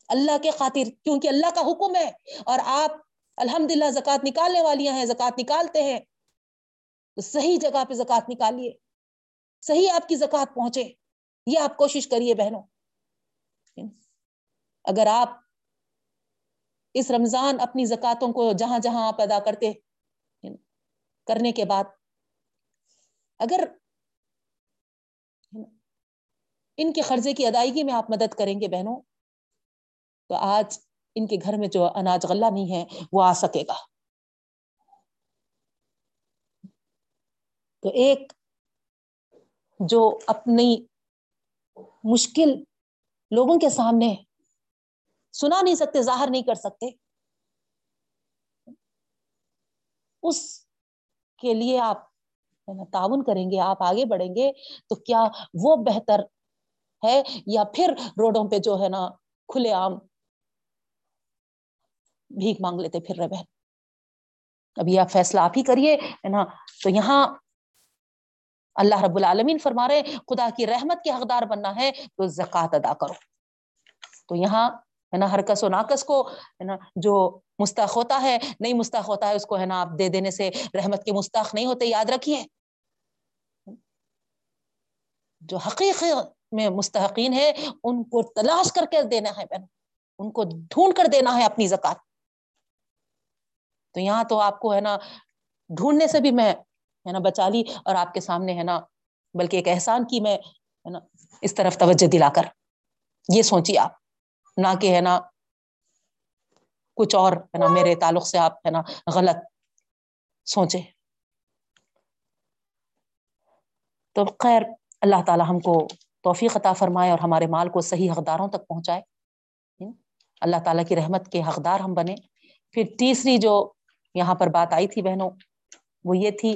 اللہ کے خاطر، کیونکہ اللہ کا حکم ہے۔ اور آپ الحمد للہ زکوٰۃ نکالنے والیاں ہیں، زکوٰۃ نکالتے ہیں۔ تو صحیح جگہ پہ زکوٰۃ نکالیے۔ صحیح آپ کی زکوٰۃ پہنچے۔ یہ آپ کوشش کریے بہنوں۔ اگر آپ اس رمضان اپنی زکاتوں کو جہاں جہاں آپ ادا کرتے، کرنے کے بعد، اگر ان کے قرضے کی ادائیگی میں آپ مدد کریں گے بہنوں۔ تو آج ان کے گھر میں جو اناج غلہ نہیں ہے، وہ آ سکے گا۔ تو ایک جو اپنی مشکل لوگوں کے سامنے سنا نہیں سکتے، ظاہر نہیں کر سکتے، اس کے لیے آپ تعاون کریں گے، آپ آگے بڑھیں گے، تو کیا وہ بہتر ہے یا پھر روڈوں پہ جو ہے نا کھلے عام بھیک مانگ لیتے پھر رہے بہن۔ ابھی آپ فیصلہ آپ ہی کریے، ہے نا؟ تو یہاں اللہ رب العالمین فرما رہے خدا کی رحمت کے حقدار بننا ہے تو زکوٰۃ ادا کرو۔ تو یہاں ہے نا ہر کس و ناکس کو ہے نا جو مستحق ہوتا ہے، نہیں مستحق ہوتا ہے، اس کو ہے نا آپ دے دینے سے رحمت کے مستحق نہیں ہوتے، یاد رکھیے۔ جو حقیقی میں مستحقین ہے ان کو تلاش کر کے دینا ہے بہن۔ ان کو ڈھونڈ کر دینا ہے اپنی زکات۔ تو یہاں تو آپ کو ہے نا، ڈھونڈنے سے بھی میں ہے نا بچا لی اور آپ کے سامنے ہے نا، بلکہ ایک احسان کی میں ہے نا اس طرف توجہ دلا کر۔ یہ سوچیے آپ، نہ کہ ہے نا کچھ اور ہے نا میرے تعلق سے آپ ہے نا غلط سوچے تو خیر، اللہ تعالی ہم کو توفیق عطا فرمائے اور ہمارے مال کو صحیح حقداروں تک پہنچائے۔ جی۔ اللہ تعالیٰ کی رحمت کے حقدار ہم بنے پھر تیسری جو یہاں پر بات آئی تھی بہنوں، وہ یہ تھی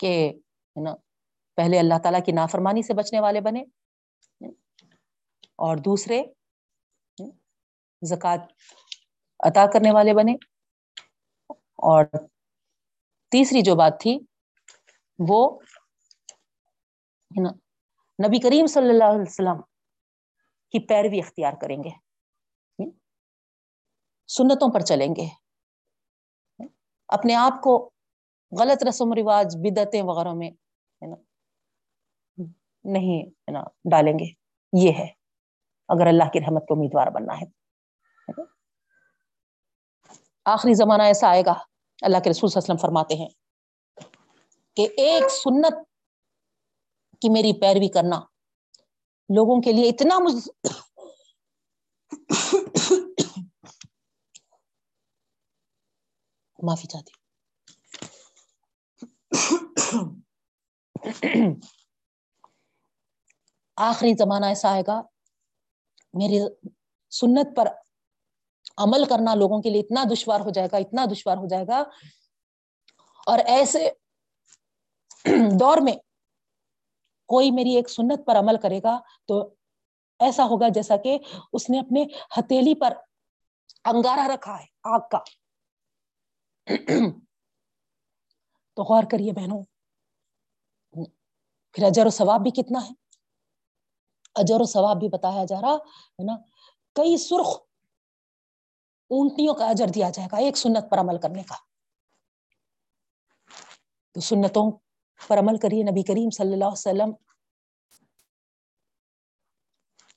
کہ نا، پہلے اللہ تعالیٰ کی نافرمانی سے بچنے والے بنے اور دوسرے، زکوٰۃ عطا کرنے والے بنے اور تیسری جو بات تھی، وہ نبی کریم صلی اللہ علیہ وسلم کی پیروی اختیار کریں گے۔ سنتوں پر چلیں گے۔ اپنے آپ کو غلط رسم و رواج، بدعتیں وغیرہ میں نہیں، ہے نا، ڈالیں گے۔ یہ ہے۔ اگر اللہ کی رحمت کو امیدوار بننا ہے۔ آخری زمانہ ایسا آئے گا۔ اللہ کے رسول صلی اللہ علیہ وسلم فرماتے ہیں کہ ایک سنت کی میری پیروی کرنا۔ لوگوں کے لیے اتنا مز... معافی چاہتی آخری زمانہ ایسا آئے گا میری سنت پر عمل کرنا لوگوں کے لیے اتنا دشوار ہو جائے گا، اتنا دشوار ہو جائے گا۔ اور ایسے دور میں کوئی میری ایک سنت پر عمل کرے گا تو ایسا ہوگا جیسا کہ اس نے اپنے ہتھیلی پر انگارا رکھا ہے، آگ کا۔ تو غور کریے بہنوں، پھر اجر و ثواب بھی کتنا ہے؟ اجر و ثواب بھی بتایا جا رہا، ہے نا؟ کئی سرخ اونٹنیوں کا اجر دیا جائے گا ایک سنت پر عمل کرنے کا۔ تو سنتوں پر عمل کریے نبی کریم صلی اللہ علیہ وسلم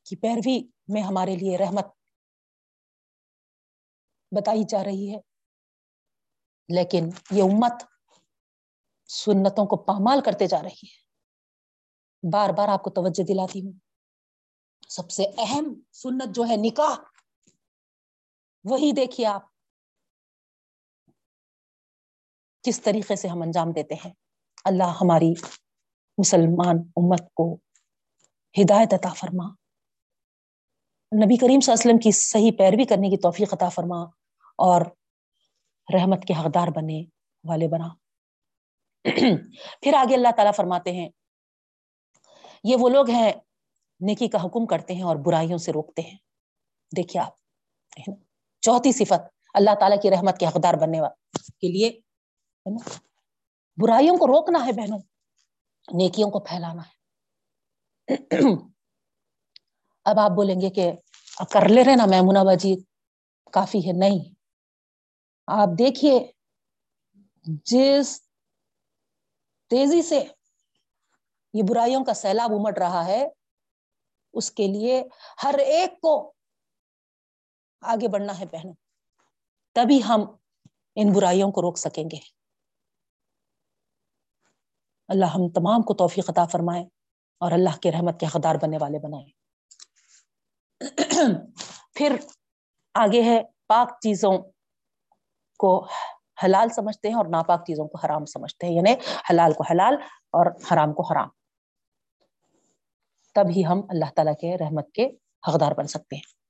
کی پیروی میں ہمارے لیے رحمت بتائی جا رہی ہے۔ لیکن یہ امت سنتوں کو پامال کرتے جا رہی ہے۔ بار بار آپ کو توجہ دلاتی ہوں۔ سب سے اہم سنت جو ہے نکاح، وہی دیکھیے آپ۔ کس طریقے سے ہم انجام دیتے ہیں۔ اللہ ہماری مسلمان امت کو ہدایت عطا فرما۔ نبی کریم صلی اللہ علیہ وسلم کی صحیح پیروی کرنے کی توفیق عطا فرما اور رحمت کے حقدار بننے والے بنا۔ پھر آگے اللہ تعالیٰ فرماتے ہیں، یہ وہ لوگ ہیں نیکی کا حکم کرتے ہیں اور برائیوں سے روکتے ہیں۔ دیکھیے آپ، چوتھی صفت اللہ تعالیٰ کی رحمت کے حقدار بننے کے لیے برائیوں کو روکنا ہے بہنوں، نیکیوں کو پھیلانا ہے۔ اب آپ بولیں گے کہ کر لے رہے نا میمونا باجی، کافی ہے، نہیں۔ آپ دیکھیے، جس تیزی سے یہ برائیوں کا سیلاب امٹ رہا ہے، اس کے لیے ہر ایک کو آگے بڑھنا ہے بہنوں۔ تبھی ہم ان برائیوں کو روک سکیں گے۔ اللہ ہم تمام کو توفیق عطا فرمائے اور اللہ کے رحمت کے حقدار بننے والے بنائے۔ پھر آگے ہے، پاک چیزوں کو حلال سمجھتے ہیں اور ناپاک چیزوں کو حرام سمجھتے ہیں یعنی حلال کو حلال اور حرام کو حرام۔ تب ہی ہم اللہ تعالیٰ کے رحمت کے حقدار بن سکتے ہیں۔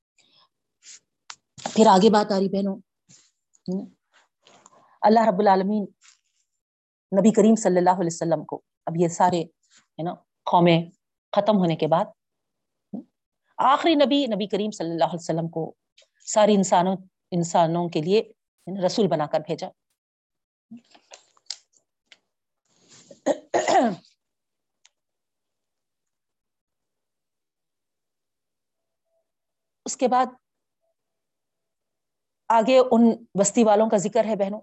پھر آگے بات آ رہی بہنوں۔ اللہ رب العالمین نبی کریم صلی اللہ علیہ وسلم کو۔ اب یہ سارے ہے نا قومیں ختم ہونے کے بعد، آخری نبی نبی کریم صلی اللہ علیہ وسلم کو ساری انسانوں انسانوں کے لیے رسول بنا کر بھیجا۔ اس کے بعد آگے ان بستی والوں کا ذکر ہے بہنوں۔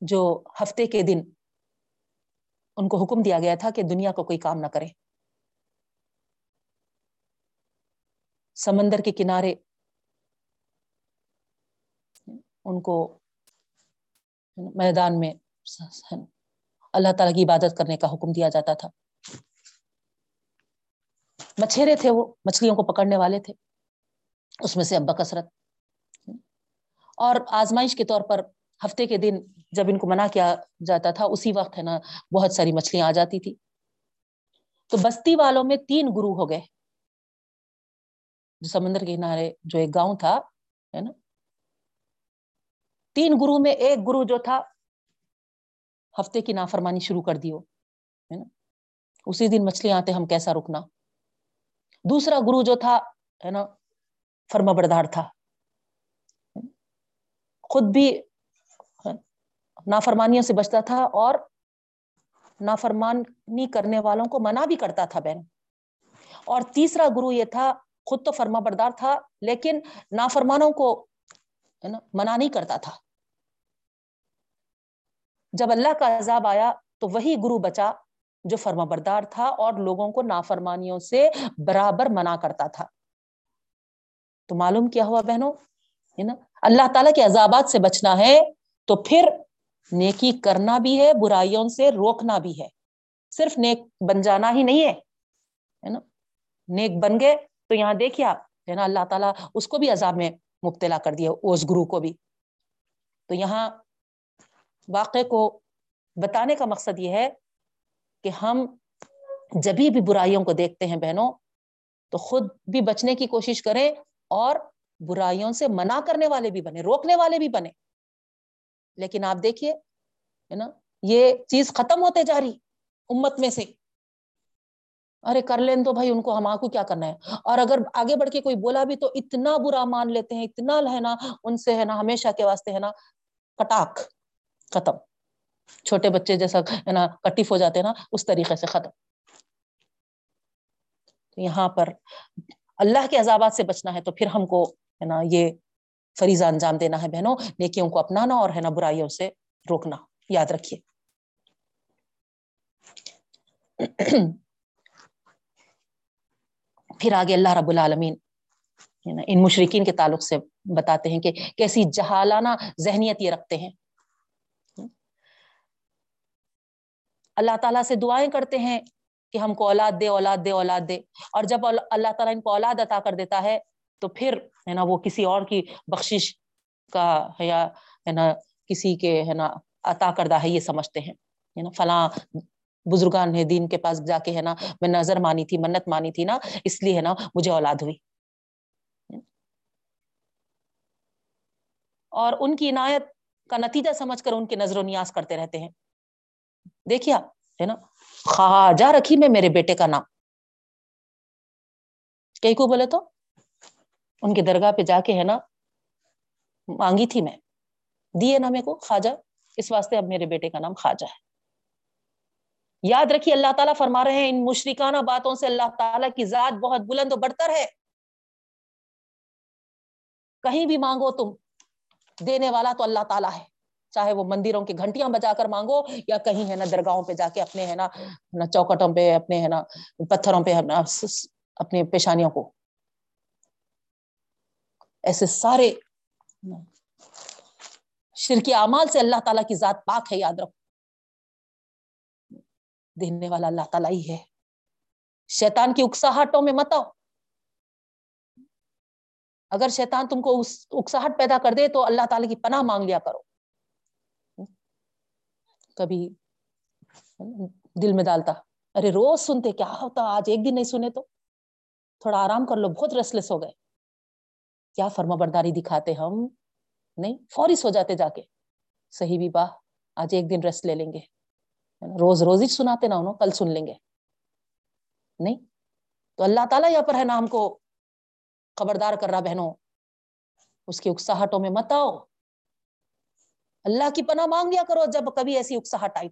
جو ہفتے کے دن ان کو حکم دیا گیا تھا کہ دنیا کو کوئی کام نہ کرے۔ سمندر کے کنارے ان کو میدان میں اللہ تعالیٰ کی عبادت کرنے کا حکم دیا جاتا تھا۔ مچھیرے تھے وہ، مچھلیوں کو پکڑنے والے تھے۔ اس میں سے ابا کثرت۔ اور آزمائش کے طور پر ہفتے کے دن جب ان کو منع کیا جاتا تھا، اسی وقت ہے نا بہت ساری مچھلیاں آ جاتی تھی تو بستی والوں میں تین گرو ہو گئے۔ جو سمندر کے کنارے جو ایک گاؤں تھا، ہے نا؟ تین گرو میں ایک گرو جو تھا، ہفتے کی نافرمانی شروع کر دی اسی دن مچھلیاں آتے، ہم کیسا رکنا؟ دوسرا گرو جو تھا، ہے نا، فرما بردار تھا۔ خود بھی نافرمانیوں سے بچتا تھا اور نافرمانی کرنے والوں کو منع بھی کرتا تھا بہن۔ اور تیسرا گرو یہ تھا، خود تو فرما بردار تھا، لیکن نافرمانوں کو منع نہیں کرتا تھا۔ جب اللہ کا عذاب آیا تو وہی گرو بچا جو فرما بردار تھا اور لوگوں کو نافرمانیوں سے برابر منع کرتا تھا۔ تو معلوم کیا ہوا بہنوں؟ ہے نا، اللہ تعالیٰ کے عذابات سے بچنا ہے تو پھر نیکی کرنا بھی ہے، برائیوں سے روکنا بھی ہے۔ صرف نیک بن جانا ہی نہیں ہے نا؟ نیک بن گئے تو یہاں دیکھیے آپ، ہے نا؟ اللہ تعالیٰ اس کو بھی عذاب میں مبتلا کر دیا اس گرو کو بھی۔ تو یہاں واقع کو بتانے کا مقصد یہ ہے کہ ہم جبھی بھی برائیوں کو دیکھتے ہیں بہنوں، تو خود بھی بچنے کی کوشش کریں اور برائیوں سے منع کرنے والے بھی بنے روکنے والے بھی بنے لیکن آپ دیکھیے ہے نا؟ یہ چیز ختم ہوتے جا رہی امت میں سے۔ ارے کر لیں تو بھائی ان کو ہم کو کیا کرنا ہے؟ اور اگر آگے بڑھ کے کوئی بولا بھی تو اتنا برا مان لیتے ہیں، اتنا ہے نا ان سے ہے نا، ہمیشہ کے واسطے ہے نا، کٹاک، ختم۔ چھوٹے بچے جیسا ہے نا کٹیف ہو جاتے ہیں نا، اس طریقے سے ختم۔ یہاں پر اللہ کے عذابات سے بچنا ہے تو پھر ہم کو ہے نا، یہ فریضہ انجام دینا ہے بہنوں، نیکیوں کو اپنانا اور ہے نا، برائیوں سے روکنا۔ یاد رکھیے۔ پھر آگے اللہ رب العالمین ان مشرقین کے تعلق سے بتاتے ہیں کہ کیسی جہالانہ ذہنیت یہ رکھتے ہیں۔ اللہ تعالیٰ سے دعائیں کرتے ہیں کہ ہم کو اولاد دے اولاد دے اولاد دے۔ اور جب اللہ تعالیٰ ان کو اولاد عطا کر دیتا ہے تو پھر ہے نا وہ کسی اور کی بخشش کا یا ہے نا کسی کے ہے نا عطا کردہ ہے، یہ سمجھتے ہیں۔ نا فلاں بزرگان نے دین کے پاس جا کے ہے نا، میں نظر مانی تھی، منت مانی تھی نا، اس لیے ہے نا مجھے اولاد ہوئی۔ اور ان کی عنایت کا نتیجہ سمجھ کر ان کے نظر و نیاز کرتے رہتے ہیں۔ دیکھیے ہے نا، خواجہ رکھی میں میرے بیٹے کا نام۔ کئی کو بولے تو؟ ان کے درگاہ پہ جا کے ہے نا، مانگی تھی میں۔ دیے نا میرے کو خواجہ۔ اس واسطے اب میرے بیٹے کا نام خواجہ ہے۔ یاد رکھیے، اللہ تعالیٰ فرما رہے ہیں، ان مشرکانہ باتوں سے اللہ تعالیٰ کی ذات بہت بلند و برتر ہے۔ کہیں بھی مانگو تم، دینے والا تو اللہ تعالیٰ ہے۔ چاہے وہ مندروں کی گھنٹیاں بجا کر مانگو یا کہیں ہے نا درگاہوں پہ جا کے اپنے ہے نا چوکٹوں پہ، اپنے ہے نا پتھروں پہ اپنے پیشانیوں کو۔ ایسے سارے شرکی اعمال سے اللہ تعالیٰ کی ذات پاک ہے، یاد رکھو۔ دینے والا اللہ تعالیٰ ہی ہے۔ شیطان کی اکساہٹوں میں مت آؤ۔ اگر شیطان تم کو اکساہٹ پیدا کر دے تو اللہ تعالیٰ کی پناہ مانگ لیا کرو۔ کبھی دل میں ڈالتا، ارے روز سنتے، کیا ہوتا، آج ایک دن نہیں سنے تو؟ تھوڑا آرام کر لو، بہت ریسلس ہو گئے۔ کیا فرما برداری دکھاتے ہم؟ نہیں، فوری سو جاتے جا کے۔ صحیح بھی باہ آج ایک دن ریسٹ لے لیں گے۔ روز روز ہی سناتے نا انہوں، کل سن لیں گے۔ نہیں، تو اللہ تعالیٰ یہاں پر ہے نا ہم کو خبردار کر رہا بہنوں۔ اس کی اکساہٹوں میں مت آؤ۔ اللہ کی پناہ مانگ لیا کرو جب کبھی ایسی اکساہٹ آئی۔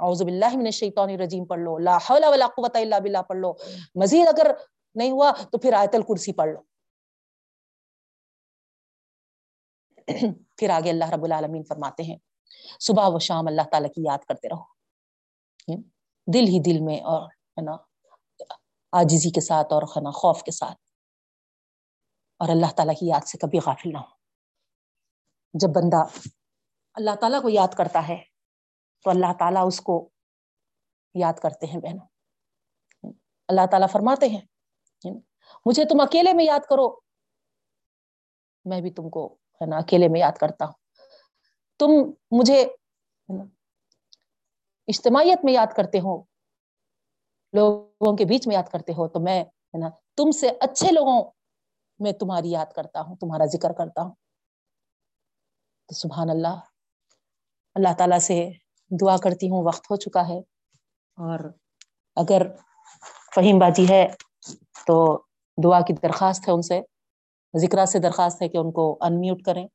اعوذ باللہ من الشیطان الرجیم، پڑھ لو۔ لا حول ولا قوت الا باللہ، پڑھ لو۔ مزید اگر نہیں ہوا تو پھر آیت الکرسی پڑھ لو۔ پھر آگے اللہ رب العالمین فرماتے ہیں، صبح و شام اللہ تعالیٰ کی یاد کرتے رہو۔ دل ہی دل میں اور ہے نا آجزی کے ساتھ اور ہے نا، خوف کے ساتھ۔ اور اللہ تعالیٰ کی یاد سے کبھی غافل نہ ہو۔ جب بندہ اللہ تعالیٰ کو یاد کرتا ہے، تو اللہ تعالیٰ اس کو یاد کرتے ہیں بہنوں۔ اللہ تعالیٰ فرماتے ہیں، مجھے تم اکیلے میں یاد کرو، میں بھی تم کو ہے نا، اکیلے میں یاد کرتا ہوں۔ تم مجھے اجتماعیت میں یاد کرتے ہو، لوگوں کے بیچ میں یاد کرتے ہو، تو میں ہے نا، تم سے اچھے لوگوں میں تمہاری یاد کرتا ہوں، تمہارا ذکر کرتا ہوں۔ تو سبحان اللہ اللہ تعالیٰ سے دعا کرتی ہوں، وقت ہو چکا ہے۔ اور اگر فہیم باجی ہے، تو دعا کی درخواست ہے ان سے۔ ذکرہ سے درخواست ہے کہ ان کو انمیوٹ کریں۔